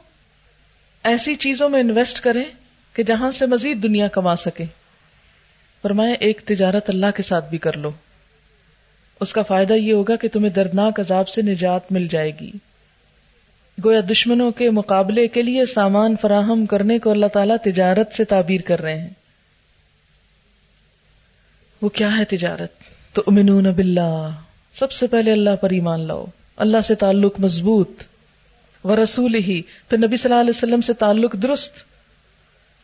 Speaker 2: ایسی چیزوں میں انویسٹ کریں کہ جہاں سے مزید دنیا کما سکے فرمایا ایک تجارت اللہ کے ساتھ بھی کر لو اس کا فائدہ یہ ہوگا کہ تمہیں دردناک عذاب سے نجات مل جائے گی گویا دشمنوں کے مقابلے کے لیے سامان فراہم کرنے کو اللہ تعالیٰ تجارت سے تعبیر کر رہے ہیں وہ کیا ہے تجارت تو امنون باللہ سب سے پہلے اللہ پر ایمان لاؤ اللہ سے تعلق مضبوط و رسول ہی پھر نبی صلی اللہ علیہ وسلم سے تعلق درست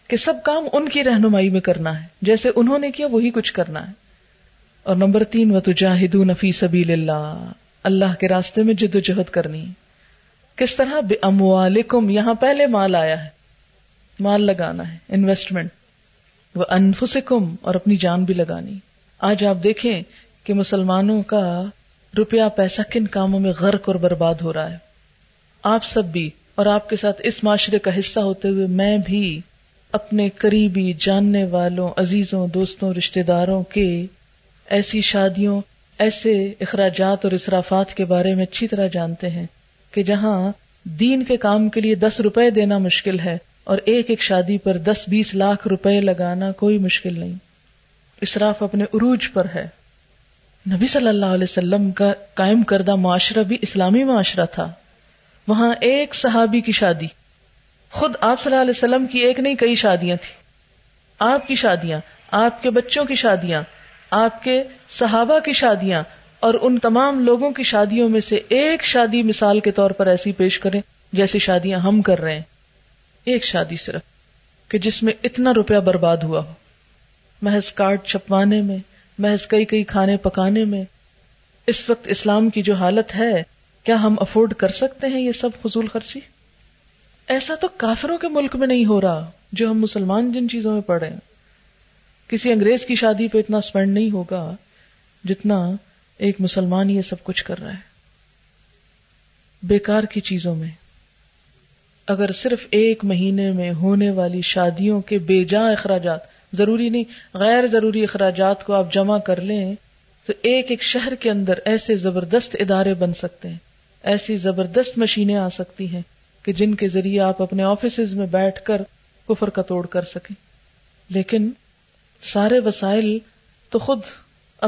Speaker 2: کہ سب کام ان کی رہنمائی میں کرنا ہے جیسے انہوں نے کیا وہی کچھ کرنا ہے اور نمبر تین و تجاہد نفی سبیل اللہ اللہ کے راستے میں جد و جہد کرنی کس طرح بے اموالکم یہاں پہلے مال آیا ہے مال لگانا ہے انویسٹمنٹ وہ انفسکم اور اپنی جان بھی لگانی آج آپ دیکھیں کہ مسلمانوں کا روپیہ پیسہ کن کاموں میں غرق اور برباد ہو رہا ہے آپ سب بھی اور آپ کے ساتھ اس معاشرے کا حصہ ہوتے ہوئے میں بھی اپنے قریبی جاننے والوں عزیزوں دوستوں رشتہ داروں کے ایسی شادیوں ایسے اخراجات اور اصرافات کے بارے میں اچھی طرح جانتے ہیں کہ جہاں دین کے کام کے لیے دس روپے دینا مشکل ہے اور ایک ایک شادی پر دس بیس لاکھ روپے لگانا کوئی مشکل نہیں اسراف اپنے عروج پر ہے نبی صلی اللہ علیہ وسلم کا قائم کردہ معاشرہ بھی اسلامی معاشرہ تھا وہاں ایک صحابی کی شادی خود آپ صلی اللہ علیہ وسلم کی ایک نہیں کئی شادیاں تھیں آپ کی شادیاں آپ کے بچوں کی شادیاں آپ کے صحابہ کی شادیاں اور ان تمام لوگوں کی شادیوں میں سے ایک شادی مثال کے طور پر ایسی پیش کریں جیسی شادیاں ہم کر رہے ہیں ایک شادی صرف کہ جس میں اتنا روپیہ برباد ہوا ہو محض کارڈ چھپوانے میں محض کئی کئی کھانے پکانے میں اس وقت اسلام کی جو حالت ہے کیا ہم افورڈ کر سکتے ہیں یہ سب فضول خرچی ایسا تو کافروں کے ملک میں نہیں ہو رہا جو ہم مسلمان جن چیزوں میں پڑھے کسی انگریز کی شادی پہ اتنا اسپینڈ نہیں ہوگا جتنا ایک مسلمان یہ سب کچھ کر رہا ہے بیکار کی چیزوں میں اگر صرف ایک مہینے میں ہونے والی شادیوں کے بے جا اخراجات ضروری نہیں غیر ضروری اخراجات کو آپ جمع کر لیں تو ایک ایک شہر کے اندر ایسے زبردست ادارے بن سکتے ہیں ایسی زبردست مشینیں آ سکتی ہیں کہ جن کے ذریعے آپ اپنے آفیسز میں بیٹھ کر کفر کا توڑ کر سکیں لیکن سارے وسائل تو خود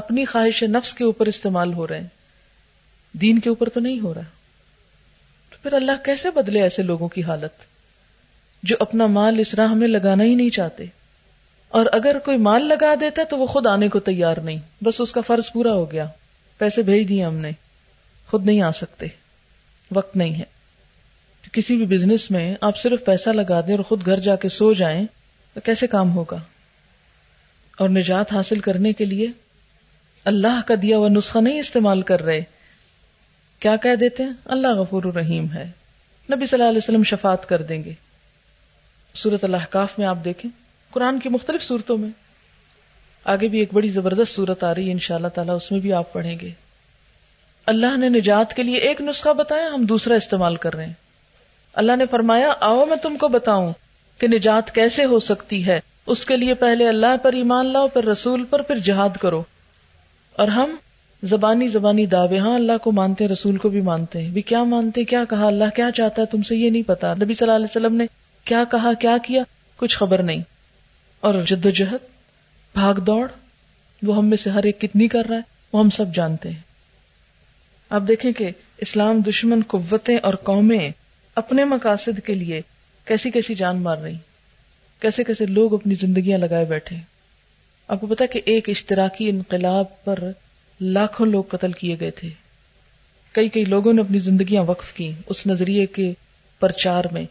Speaker 2: اپنی خواہش نفس کے اوپر استعمال ہو رہے ہیں دین کے اوپر تو نہیں ہو رہا تو پھر اللہ کیسے بدلے ایسے لوگوں کی حالت جو اپنا مال اس راہ میں لگانا ہی نہیں چاہتے اور اگر کوئی مال لگا دیتا تو وہ خود آنے کو تیار نہیں بس اس کا فرض پورا ہو گیا پیسے بھیج دیے ہم نے خود نہیں آ سکتے وقت نہیں ہے کسی بھی بزنس میں آپ صرف پیسہ لگا دیں اور خود گھر جا کے سو جائیں تو کیسے کام ہوگا اور نجات حاصل کرنے کے لیے اللہ کا دیا ہوا نسخہ نہیں استعمال کر رہے کیا کہہ دیتے ہیں اللہ غفور الرحیم ہے نبی صلی اللہ علیہ وسلم شفات کر دیں گے صورت اللہ کاف میں آپ دیکھیں قرآن کی مختلف صورتوں میں آگے بھی ایک بڑی زبردست صورت آ رہی ہے ان شاء اللہ تعالیٰ اس میں بھی آپ پڑھیں گے اللہ نے نجات کے لیے ایک نسخہ بتایا ہم دوسرا استعمال کر رہے ہیں اللہ نے فرمایا آؤ میں تم کو بتاؤں کہ نجات کیسے ہو سکتی ہے اس کے لیے پہلے اللہ پر ایمان لاؤ پھر رسول پر پھر جہاد کرو اور ہم زبانی زبانی دعوے ہاں اللہ کو مانتے ہیں رسول کو بھی مانتے ہیں بھی کیا مانتے کیا کہا اللہ کیا چاہتا ہے تم سے یہ نہیں پتا نبی صلی اللہ علیہ وسلم نے کیا کہا کیا کیا کچھ خبر نہیں اور جد و جہد بھاگ دوڑ وہ ہم میں سے ہر ایک کتنی کر رہا ہے وہ ہم سب جانتے ہیں آپ دیکھیں کہ اسلام دشمن قوتیں اور قومیں اپنے مقاصد کے لیے کیسی کیسی جان مار رہی کیسے کیسے لوگ اپنی زندگیاں لگائے بیٹھے آپ کو پتا کہ ایک اشتراکی انقلاب پر لاکھوں لوگ قتل کیے گئے تھے کئی کئی لوگوں نے اپنی زندگیاں وقف کی اس نظریے کے پرچار میں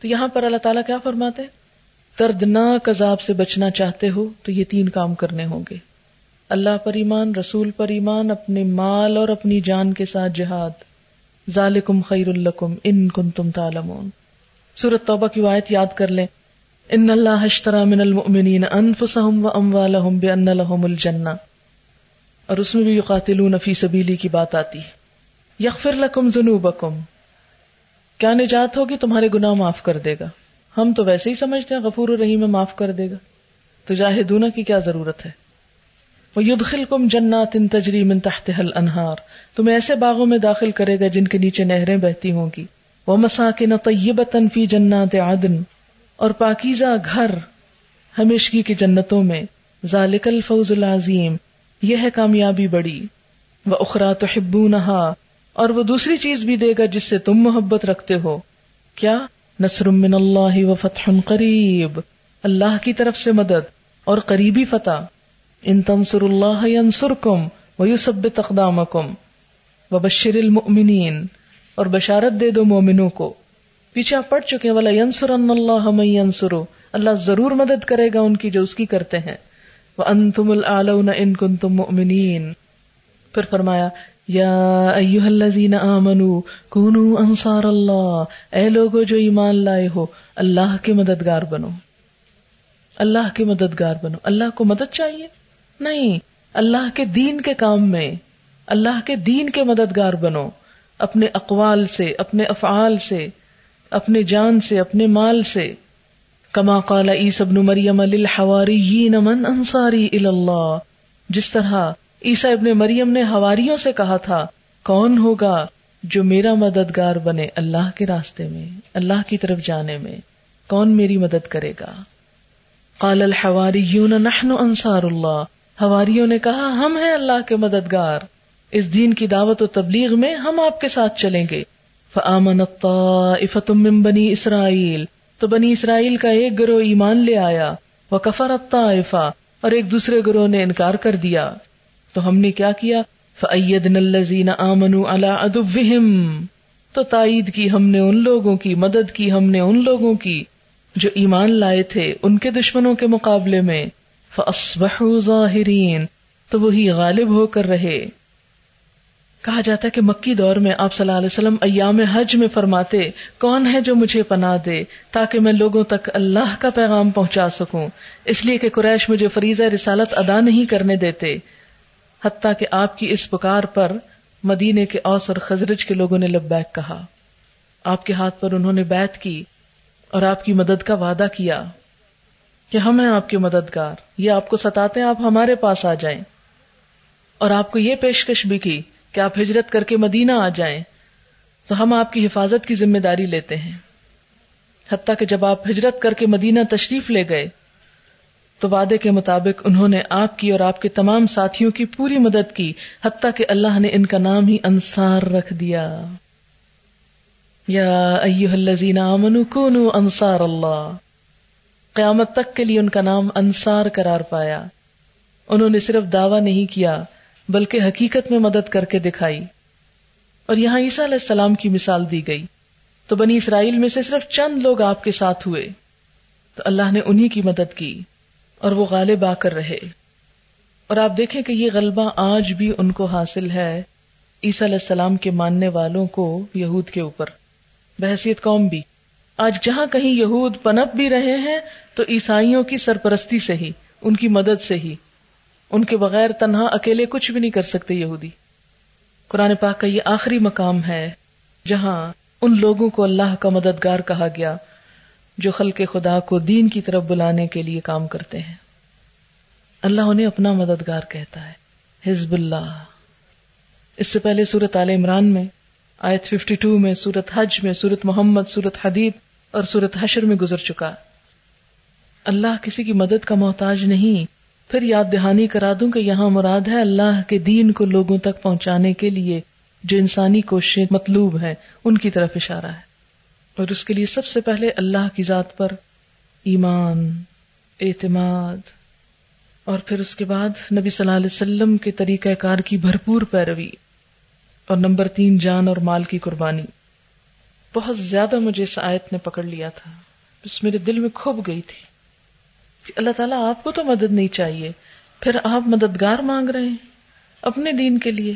Speaker 2: تو یہاں پر اللہ تعالیٰ کیا فرماتے ہیں دردناک عذاب سے بچنا چاہتے ہو تو یہ تین کام کرنے ہوں گے اللہ پر ایمان رسول پر ایمان اپنے مال اور اپنی جان کے ساتھ جہاد ذالکم خیر القم ان کن تم توبہ کی وایت یاد کر لیں ان اللہ من المؤمنین حشتر بے ان لهم الجنہ اور اس میں بھی یقاتلون فی سبیلی کی بات آتی ہے یغفر لکم ذنوبکم کیا نجات ہوگی تمہارے گناہ معاف کر دے گا ہم تو ویسے ہی سمجھتے ہیں غفور الرحیم میں معاف کر دے گا تو کی کیا ضرورت ہے وہ کم تحت حل انہار تمہیں ایسے باغوں میں داخل کرے گا جن کے نیچے نہریں بہتی ہوں گی وہ مسا کے نقیب تنفی جنات عدن اور پاکیزہ گھر ہمیشگی کی جنتوں میں ذالک الفوز العظیم یہ ہے کامیابی بڑی وہ اخرا تو نہا اور وہ دوسری چیز بھی دے گا جس سے تم محبت رکھتے ہو کیا نثر من اللہ و فتح قریب اللہ کی طرف سے مدد اور قریبی فتح ان تنصر اللہ انصر کم و یوسب تقدام کم و بشر المنین اور بشارت دے دو مومنوں کو پیچھے آپ پڑ چکے والا ینسر اللہ ینسر اللہ ضرور مدد کرے گا ان کی جو اس کی کرتے ہیں وہ ان تم العلون ان کن تم پھر فرمایا امن کون انصار اللہ اے لوگ جو ایمان لائے ہو اللہ کے مددگار بنو اللہ کے مددگار بنو اللہ کو مدد چاہیے نہیں اللہ کے دین کے کام میں اللہ کے دین کے مددگار بنو اپنے اقوال سے اپنے افعال سے اپنے جان سے اپنے مال سے کما کالا ای سب نمر للحواریین من انصاری اللہ جس طرح عیسا ابن مریم نے ہواریوں سے کہا تھا کون ہوگا جو میرا مددگار بنے اللہ کے راستے میں اللہ کی طرف جانے میں کون میری مدد کرے گا انصار اللہ ہواریوں نے کہا ہم ہیں اللہ کے مددگار اس دین کی دعوت و تبلیغ میں ہم آپ کے ساتھ چلیں گے بنی اسرائیل تو بنی اسرائیل کا ایک گروہ ایمان لے آیا وہ کفر اور ایک دوسرے گروہ نے انکار کر دیا تو ہم نے کیا کیا فعید نلزین تو تائید کی ہم نے ان لوگوں کی مدد کی ہم نے ان لوگوں کی جو ایمان لائے تھے ان کے دشمنوں کے مقابلے میں تو وہی غالب ہو کر رہے کہا جاتا ہے کہ مکی دور میں آپ صلی اللہ وسلم ایام حج میں فرماتے کون ہے جو مجھے پنا دے تاکہ میں لوگوں تک اللہ کا پیغام پہنچا سکوں اس لیے کہ قریش مجھے فریضہ رسالت ادا نہیں کرنے دیتے حتیٰ کہ آپ کی اس پکار پر مدینے کے اوس اور خزرج کے لوگوں نے لبیک کہا آپ کے ہاتھ پر انہوں نے بیت کی اور آپ کی مدد کا وعدہ کیا کہ ہم ہیں آپ کے مددگار یہ آپ کو ستاتے ہیں آپ ہمارے پاس آ جائیں اور آپ کو یہ پیشکش بھی کی کہ آپ ہجرت کر کے مدینہ آ جائیں تو ہم آپ کی حفاظت کی ذمہ داری لیتے ہیں حتیٰ کہ جب آپ ہجرت کر کے مدینہ تشریف لے گئے تو وعدے کے مطابق انہوں نے آپ کی اور آپ کے تمام ساتھیوں کی پوری مدد کی حتیٰ کہ اللہ نے ان کا نام ہی انصار رکھ دیا یا ایوہ کونوا انصار اللہ قیامت تک کے لیے ان کا نام انصار قرار پایا انہوں نے صرف دعویٰ نہیں کیا بلکہ حقیقت میں مدد کر کے دکھائی اور یہاں عیسیٰ علیہ السلام کی مثال دی گئی تو بنی اسرائیل میں سے صرف چند لوگ آپ کے ساتھ ہوئے تو اللہ نے انہی کی مدد کی اور وہ غالب آ کر رہے اور آپ دیکھیں کہ یہ غلبہ آج بھی ان کو حاصل ہے عیسیٰ علیہ السلام کے ماننے والوں کو یہود کے اوپر بحثیت قوم بھی آج جہاں کہیں یہود پنپ بھی رہے ہیں تو عیسائیوں کی سرپرستی سے ہی ان کی مدد سے ہی ان کے بغیر تنہا اکیلے کچھ بھی نہیں کر سکتے یہودی قرآن پاک کا یہ آخری مقام ہے جہاں ان لوگوں کو اللہ کا مددگار کہا گیا جو خل کے خدا کو دین کی طرف بلانے کے لیے کام کرتے ہیں اللہ انہیں اپنا مددگار کہتا ہے حزب اللہ اس سے پہلے سورت عال عمران میں آیت 52 میں سورت حج میں سورت محمد صورت حدید اور سورت حشر میں گزر چکا اللہ کسی کی مدد کا محتاج نہیں پھر یاد دہانی کرا دوں کہ یہاں مراد ہے اللہ کے دین کو لوگوں تک پہنچانے کے لیے جو انسانی کوششیں مطلوب ہیں ان کی طرف اشارہ ہے اور اس کے لیے سب سے پہلے اللہ کی ذات پر ایمان اعتماد اور پھر اس کے بعد نبی صلی اللہ علیہ وسلم کے طریقہ کار کی بھرپور پیروی اور نمبر تین جان اور مال کی قربانی بہت زیادہ مجھے اس آیت نے پکڑ لیا تھا اس میرے دل میں کھوب گئی تھی کہ اللہ تعالیٰ آپ کو تو مدد نہیں چاہیے پھر آپ مددگار مانگ رہے ہیں اپنے دین کے لیے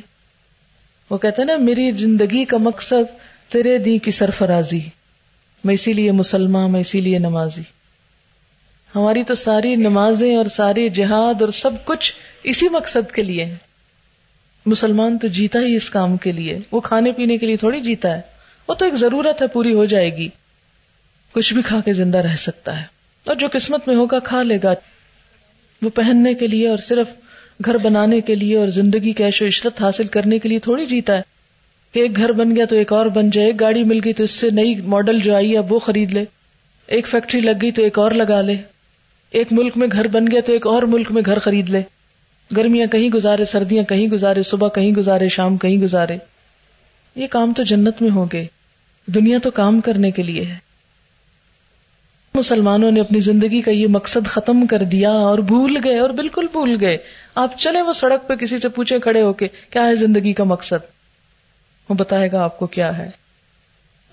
Speaker 2: وہ کہتے ہیں نا میری زندگی کا مقصد تیرے دین کی سرفرازی میں اسی لیے مسلمان اسی لیے نمازی ہماری تو ساری نمازیں اور ساری جہاد اور سب کچھ اسی مقصد کے لیے مسلمان تو جیتا ہی اس کام کے لیے وہ کھانے پینے کے لیے تھوڑی جیتا ہے وہ تو ایک ضرورت ہے پوری ہو جائے گی کچھ بھی کھا کے زندہ رہ سکتا ہے اور جو قسمت میں ہوگا کھا لے گا وہ پہننے کے لیے اور صرف گھر بنانے کے لیے اور زندگی کیش و عشرت حاصل کرنے کے لیے تھوڑی جیتا ہے کہ ایک گھر بن گیا تو ایک اور بن جائے ایک گاڑی مل گئی تو اس سے نئی ماڈل جو آئی ہے وہ خرید لے ایک فیکٹری لگ گئی تو ایک اور لگا لے ایک ملک میں گھر بن گیا تو ایک اور ملک میں گھر خرید لے گرمیاں کہیں گزارے سردیاں کہیں گزارے صبح کہیں گزارے شام کہیں گزارے یہ کام تو جنت میں ہو گے دنیا تو کام کرنے کے لیے ہے مسلمانوں نے اپنی زندگی کا یہ مقصد ختم کر دیا اور بھول گئے اور بالکل بھول گئے آپ چلے وہ سڑک پہ کسی سے پوچھے کھڑے ہو کے کیا ہے زندگی کا مقصد وہ بتائے گا آپ کو کیا ہے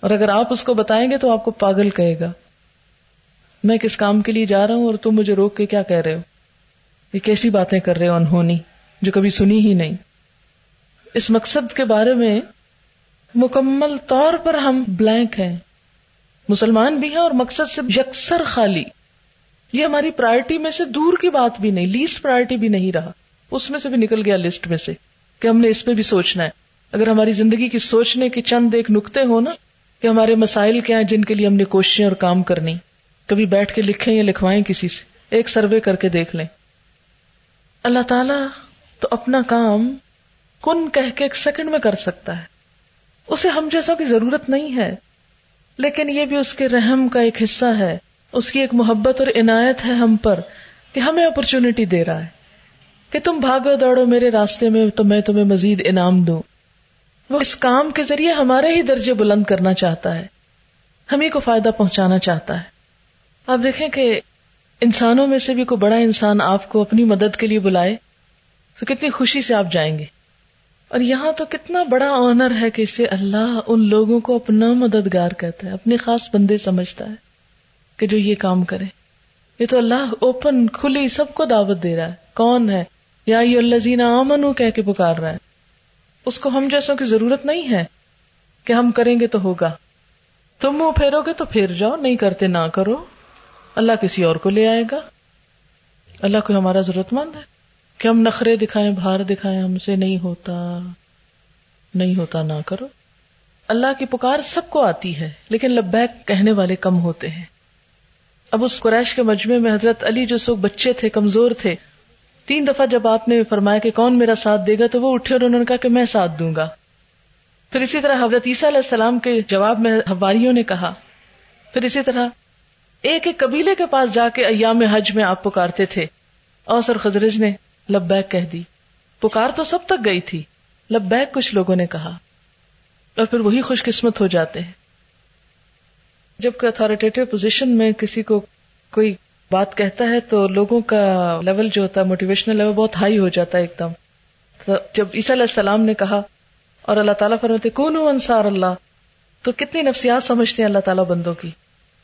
Speaker 2: اور اگر آپ اس کو بتائیں گے تو آپ کو پاگل کہے گا میں کس کام کے لیے جا رہا ہوں اور تم مجھے روک کے کیا کہہ رہے ہو یہ کیسی باتیں کر رہے ہو انہونی جو کبھی سنی ہی نہیں اس مقصد کے بارے میں مکمل طور پر ہم بلینک ہیں مسلمان بھی ہیں اور مقصد سے یکسر خالی یہ ہماری پرائرٹی میں سے دور کی بات بھی نہیں لیسٹ پرائرٹی بھی نہیں رہا اس میں سے بھی نکل گیا لسٹ میں سے کہ ہم نے اس پہ بھی سوچنا ہے اگر ہماری زندگی کی سوچنے کے چند ایک نقطے ہو نا کہ ہمارے مسائل کیا ہیں جن کے لیے ہم نے کوششیں اور کام کرنی کبھی بیٹھ کے لکھیں یا لکھوائیں کسی سے ایک سروے کر کے دیکھ لیں اللہ تعالی تو اپنا کام کن کہہ کے ایک سیکنڈ میں کر سکتا ہے اسے ہم جیسا کی ضرورت نہیں ہے لیکن یہ بھی اس کے رحم کا ایک حصہ ہے اس کی ایک محبت اور عنایت ہے ہم پر کہ ہمیں اپرچونٹی دے رہا ہے کہ تم بھاگو دوڑو میرے راستے میں تو میں تمہیں مزید انعام دوں وہ اس کام کے ذریعے ہمارے ہی درجے بلند کرنا چاہتا ہے ہمیں کو فائدہ پہنچانا چاہتا ہے آپ دیکھیں کہ انسانوں میں سے بھی کوئی بڑا انسان آپ کو اپنی مدد کے لیے بلائے تو کتنی خوشی سے آپ جائیں گے اور یہاں تو کتنا بڑا آنر ہے کہ اسے اللہ ان لوگوں کو اپنا مددگار کہتا ہے اپنے خاص بندے سمجھتا ہے کہ جو یہ کام کرے یہ تو اللہ اوپن کھلی سب کو دعوت دے رہا ہے کون ہے یا یہ اللہ زینا آمن کہہ کے پکار رہا ہے اس کو ہم جیسوں کی ضرورت نہیں ہے کہ ہم کریں گے تو ہوگا تم وہ پھیرو گے تو پھیر جاؤ نہیں کرتے نہ کرو اللہ کسی اور کو لے آئے گا اللہ کو ہمارا ضرورت مند ہے کہ ہم نخرے دکھائیں بھار دکھائیں ہم سے نہیں ہوتا نہیں ہوتا نہ کرو اللہ کی پکار سب کو آتی ہے لیکن لبیک کہنے والے کم ہوتے ہیں اب اس قریش کے مجمع میں حضرت علی جو سو بچے تھے کمزور تھے تین دفعہ جب آپ نے فرمایا کہ کون میرا ساتھ دے گا تو وہ اٹھے اور انہوں نے کہا کہ میں ساتھ دوں گا پھر اسی طرح حضرت عیسیٰ علیہ السلام کے جواب میں حواریوں نے کہا پھر اسی طرح ایک ایک قبیلے کے پاس جا کے ایام حج میں آپ پکارتے تھے اوس اور خزرج نے لبیک کہہ دی پکار تو سب تک گئی تھی لبیک کچھ لوگوں نے کہا اور پھر وہی خوش قسمت ہو جاتے ہیں جب کہ اتارٹیٹو پوزیشن میں کسی کو کوئی بات کہتا ہے تو لوگوں کا لیول جو ہوتا ہے موٹیویشنل لیول بہت ہائی ہو جاتا ہے ایک دم تو جب عیسیٰ علیہ السلام نے کہا اور اللہ تعالیٰ فرماتے کون ہو انصار اللہ تو کتنی نفسیات سمجھتے ہیں اللہ تعالیٰ بندوں کی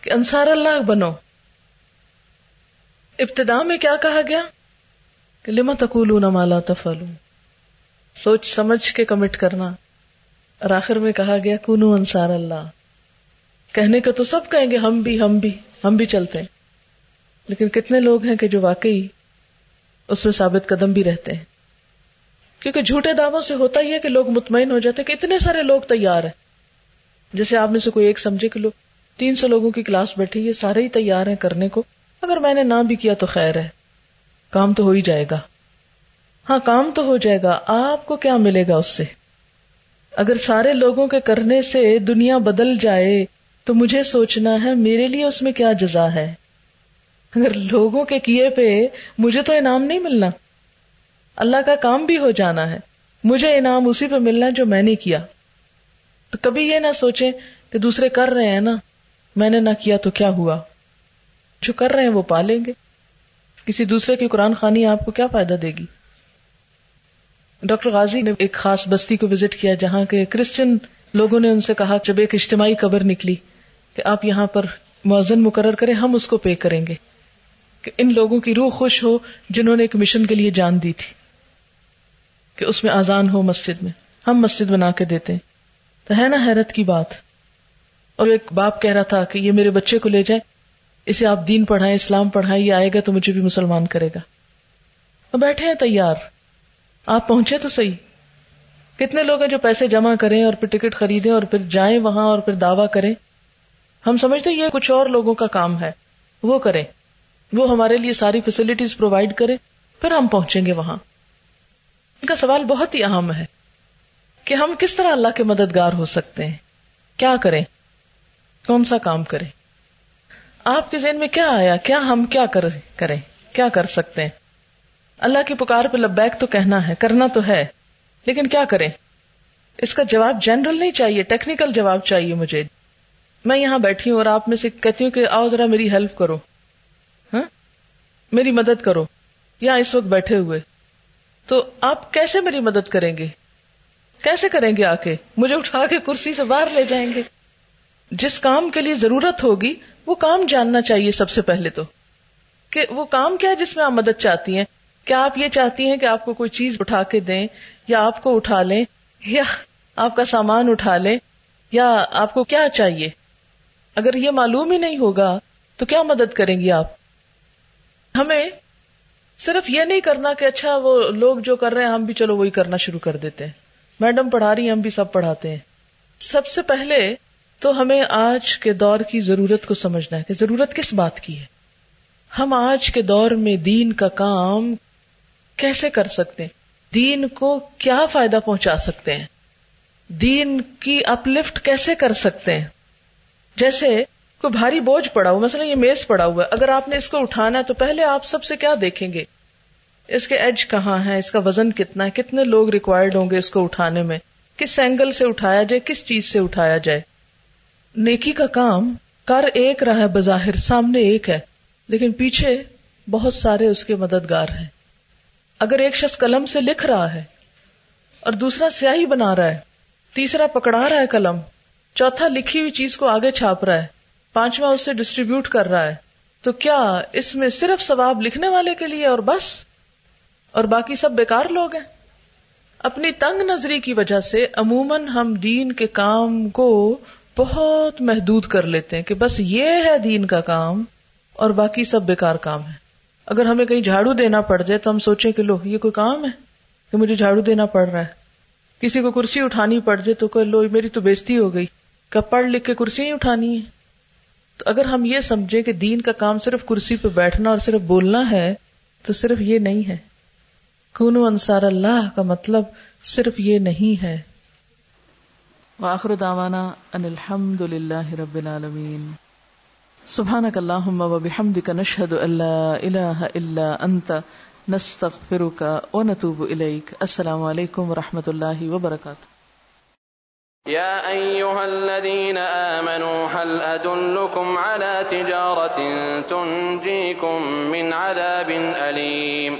Speaker 2: کہ انصار اللہ بنو ابتدا میں کیا کہا گیا کہ لما تقولون مالا لوں تفل سوچ سمجھ کے کمٹ کرنا اور آخر میں کہا گیا کون انصار اللہ کہنے کا تو سب کہیں گے ہم بھی ہم بھی ہم بھی چلتے ہیں لیکن کتنے لوگ ہیں کہ جو واقعی اس میں ثابت قدم بھی رہتے ہیں کیونکہ جھوٹے دعووں سے ہوتا ہی ہے کہ لوگ مطمئن ہو جاتے ہیں کہ اتنے سارے لوگ تیار ہیں جیسے آپ میں سے کوئی ایک سمجھے کہ لوگ تین سو لوگوں کی کلاس بیٹھی یہ سارے ہی تیار ہیں کرنے کو اگر میں نے نہ بھی کیا تو خیر ہے کام تو ہو ہی جائے گا ہاں کام تو ہو جائے گا آپ کو کیا ملے گا اس سے اگر سارے لوگوں کے کرنے سے دنیا بدل جائے تو مجھے سوچنا ہے میرے لیے اس میں کیا جزا ہے اگر لوگوں کے کیے پہ مجھے تو انعام نہیں ملنا اللہ کا کام بھی ہو جانا ہے مجھے انعام اسی پہ ملنا جو میں نے کیا تو کبھی یہ نہ سوچیں کہ دوسرے کر رہے ہیں نا میں نے نہ کیا تو کیا ہوا جو کر رہے ہیں وہ پالیں گے کسی دوسرے کی قرآن خانی آپ کو کیا فائدہ دے گی ڈاکٹر غازی نے ایک خاص بستی کو وزٹ کیا جہاں کے کرسچن لوگوں نے ان سے کہا جب ایک اجتماعی قبر نکلی کہ آپ یہاں پر موزن مقرر کریں ہم اس کو پے کریں گے کہ ان لوگوں کی روح خوش ہو جنہوں نے ایک مشن کے لیے جان دی تھی کہ اس میں آزان ہو مسجد میں ہم مسجد بنا کے دیتے تو ہے نا حیرت کی بات اور ایک باپ کہہ رہا تھا کہ یہ میرے بچے کو لے جائے اسے آپ دین پڑھائیں اسلام پڑھائیں یہ آئے گا تو مجھے بھی مسلمان کرے گا وہ بیٹھے ہیں تیار آپ پہنچے تو صحیح کتنے لوگ ہیں جو پیسے جمع کریں اور پھر ٹکٹ خریدیں اور پھر جائیں وہاں اور پھر دعویٰ کریں ہم سمجھتے ہیں یہ کچھ اور لوگوں کا کام ہے وہ کریں وہ ہمارے لیے ساری فیسلٹیز پرووائڈ کرے پھر ہم پہنچیں گے وہاں ان کا سوال بہت ہی اہم ہے کہ ہم کس طرح اللہ کے مددگار ہو سکتے ہیں کیا کریں کون سا کام کریں آپ کے ذہن میں کیا آیا کیا ہم کیا کریں کیا کر سکتے ہیں اللہ کی پکار پہ لبیک تو کہنا ہے کرنا تو ہے لیکن کیا کریں اس کا جواب جنرل نہیں چاہیے ٹیکنیکل جواب چاہیے مجھے میں یہاں بیٹھی ہوں اور آپ میں سے کہتی ہوں کہ آؤ ذرا میری ہیلپ کرو ہاں؟ میری مدد کرو یا اس وقت بیٹھے ہوئے تو آپ کیسے میری مدد کریں گے کیسے کریں گے آ کے مجھے اٹھا کے کرسی سے باہر لے جائیں گے جس کام کے لیے ضرورت ہوگی وہ کام جاننا چاہیے سب سے پہلے تو کہ وہ کام کیا ہے جس میں آپ مدد چاہتی ہیں کیا آپ یہ چاہتی ہیں کہ آپ کو کوئی چیز اٹھا کے دیں یا آپ کو اٹھا لیں یا آپ کا سامان اٹھا لیں یا آپ کو کیا چاہیے اگر یہ معلوم ہی نہیں ہوگا تو کیا مدد کریں گی آپ ہمیں صرف یہ نہیں کرنا کہ اچھا وہ لوگ جو کر رہے ہیں ہم بھی چلو وہی کرنا شروع کر دیتے ہیں میڈم پڑھا رہی ہم بھی سب پڑھاتے ہیں سب سے پہلے تو ہمیں آج کے دور کی ضرورت کو سمجھنا ہے کہ ضرورت کس بات کی ہے ہم آج کے دور میں دین کا کام کیسے کر سکتے ہیں دین کو کیا فائدہ پہنچا سکتے ہیں دین کی اپلفٹ کیسے کر سکتے ہیں جیسے بھاری بوجھ پڑا ہوا مثلاً یہ میز پڑا ہوا ہے اگر آپ نے اس کو اٹھانا ہے تو پہلے آپ سب سے کیا دیکھیں گے اس کے ایج کہاں ہے اس کا وزن کتنا ہے کتنے لوگ ریکوائرڈ ہوں گے اس کو اٹھانے میں کس اینگل سے اٹھایا جائے کس چیز سے اٹھایا جائے نیکی کا کام کر ایک رہا ہے بظاہر سامنے ایک ہے لیکن پیچھے بہت سارے اس کے مددگار ہیں اگر ایک شخص قلم سے لکھ رہا ہے اور دوسرا سیاہی بنا رہا ہے تیسرا پکڑا رہا ہے قلم چوتھا لکھی ہوئی چیز کو آگے چھاپ رہا ہے پانچواں اسے ڈسٹریبیوٹ کر رہا ہے تو کیا اس میں صرف ثواب لکھنے والے کے لیے اور بس اور باقی سب بیکار لوگ ہیں اپنی تنگ نظری کی وجہ سے عموماً ہم دین کے کام کو بہت محدود کر لیتے ہیں کہ بس یہ ہے دین کا کام اور باقی سب بیکار کام ہے اگر ہمیں کہیں جھاڑو دینا پڑ جائے تو ہم سوچیں کہ لو یہ کوئی کام ہے کہ مجھے جھاڑو دینا پڑ رہا ہے کسی کو کرسی اٹھانی پڑ جائے تو کہ لو میری تو بےزتی ہو گئی کہ پڑھ لکھ کے کرسی ہی اٹھانی ہے تو اگر ہم یہ سمجھے کہ دین کا کام صرف کرسی پہ بیٹھنا اور صرف بولنا ہے تو صرف یہ نہیں ہے کون انصار اللہ کا مطلب صرف یہ نہیں ہے وآخر دعوانا ان الحمد للہ رب العالمین سبحانک اللہم و بحمدک نشہد ان لا الہ الا انت نستغفرک و نتوب الیک السلام علیکم ورحمۃ اللہ وبرکاتہ يا أيها الذين آمنوا هل أدلكم على تجارة تنجيكم من عذاب أليم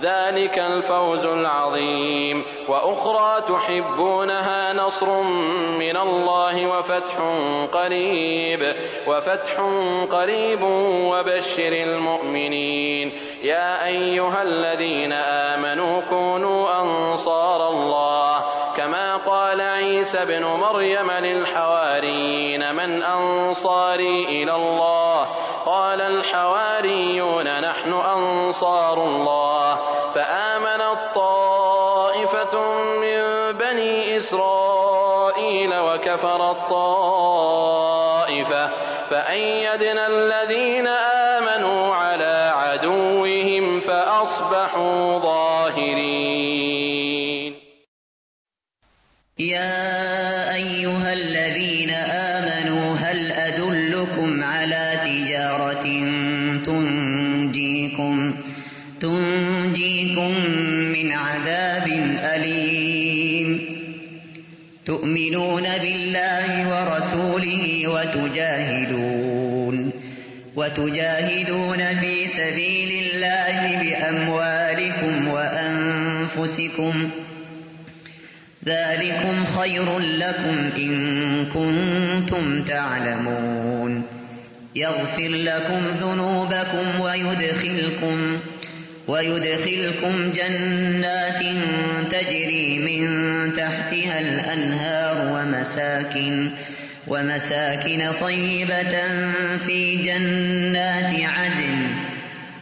Speaker 2: ذلك الفوز العظيم وأخرى تحبونها نصر من الله وفتح قريب وفتح قريب وبشر المؤمنين يا أيها الذين آمنوا كونوا أنصار الله كما قال عيسى بن مريم للحواريين من أنصاري إلى الله قال الحواريون نحن أنصار الله فآمن الطائفة من بني إسرائيل وكفر الطائفة فأيدنا الذين آمنوا على عدوهم فأصبحوا ظاهرين يا أيها الذين تؤمنون بالله ورسوله وتجاهدون وتجاهدون في سبيل الله بأموالكم وأنفسكم ذلكم خير لكم إن كنتم تعلمون يغفر لكم ذنوبكم ويدخلكم ويدخلكم ويدخلكم جنات تجري من تحتها الأنهار ومساكن ومساكن طيبة في جنات عدن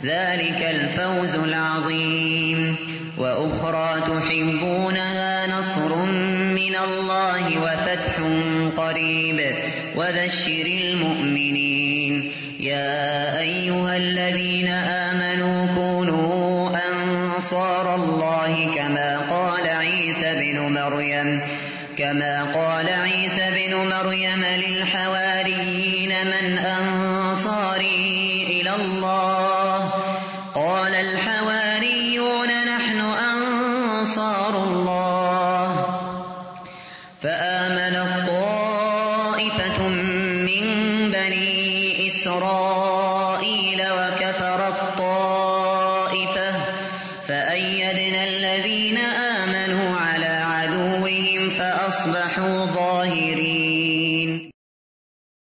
Speaker 2: ذلك الفوز العظيم وأخرى تحبونها نصر من الله وفتح قريب وبشر المؤمنين يا أيها الذين آمنوا كونوا نصارى الله كما قال عيسى بن مريم كما قال عيسى بن مريم للحواريين من أنصاري إلى الله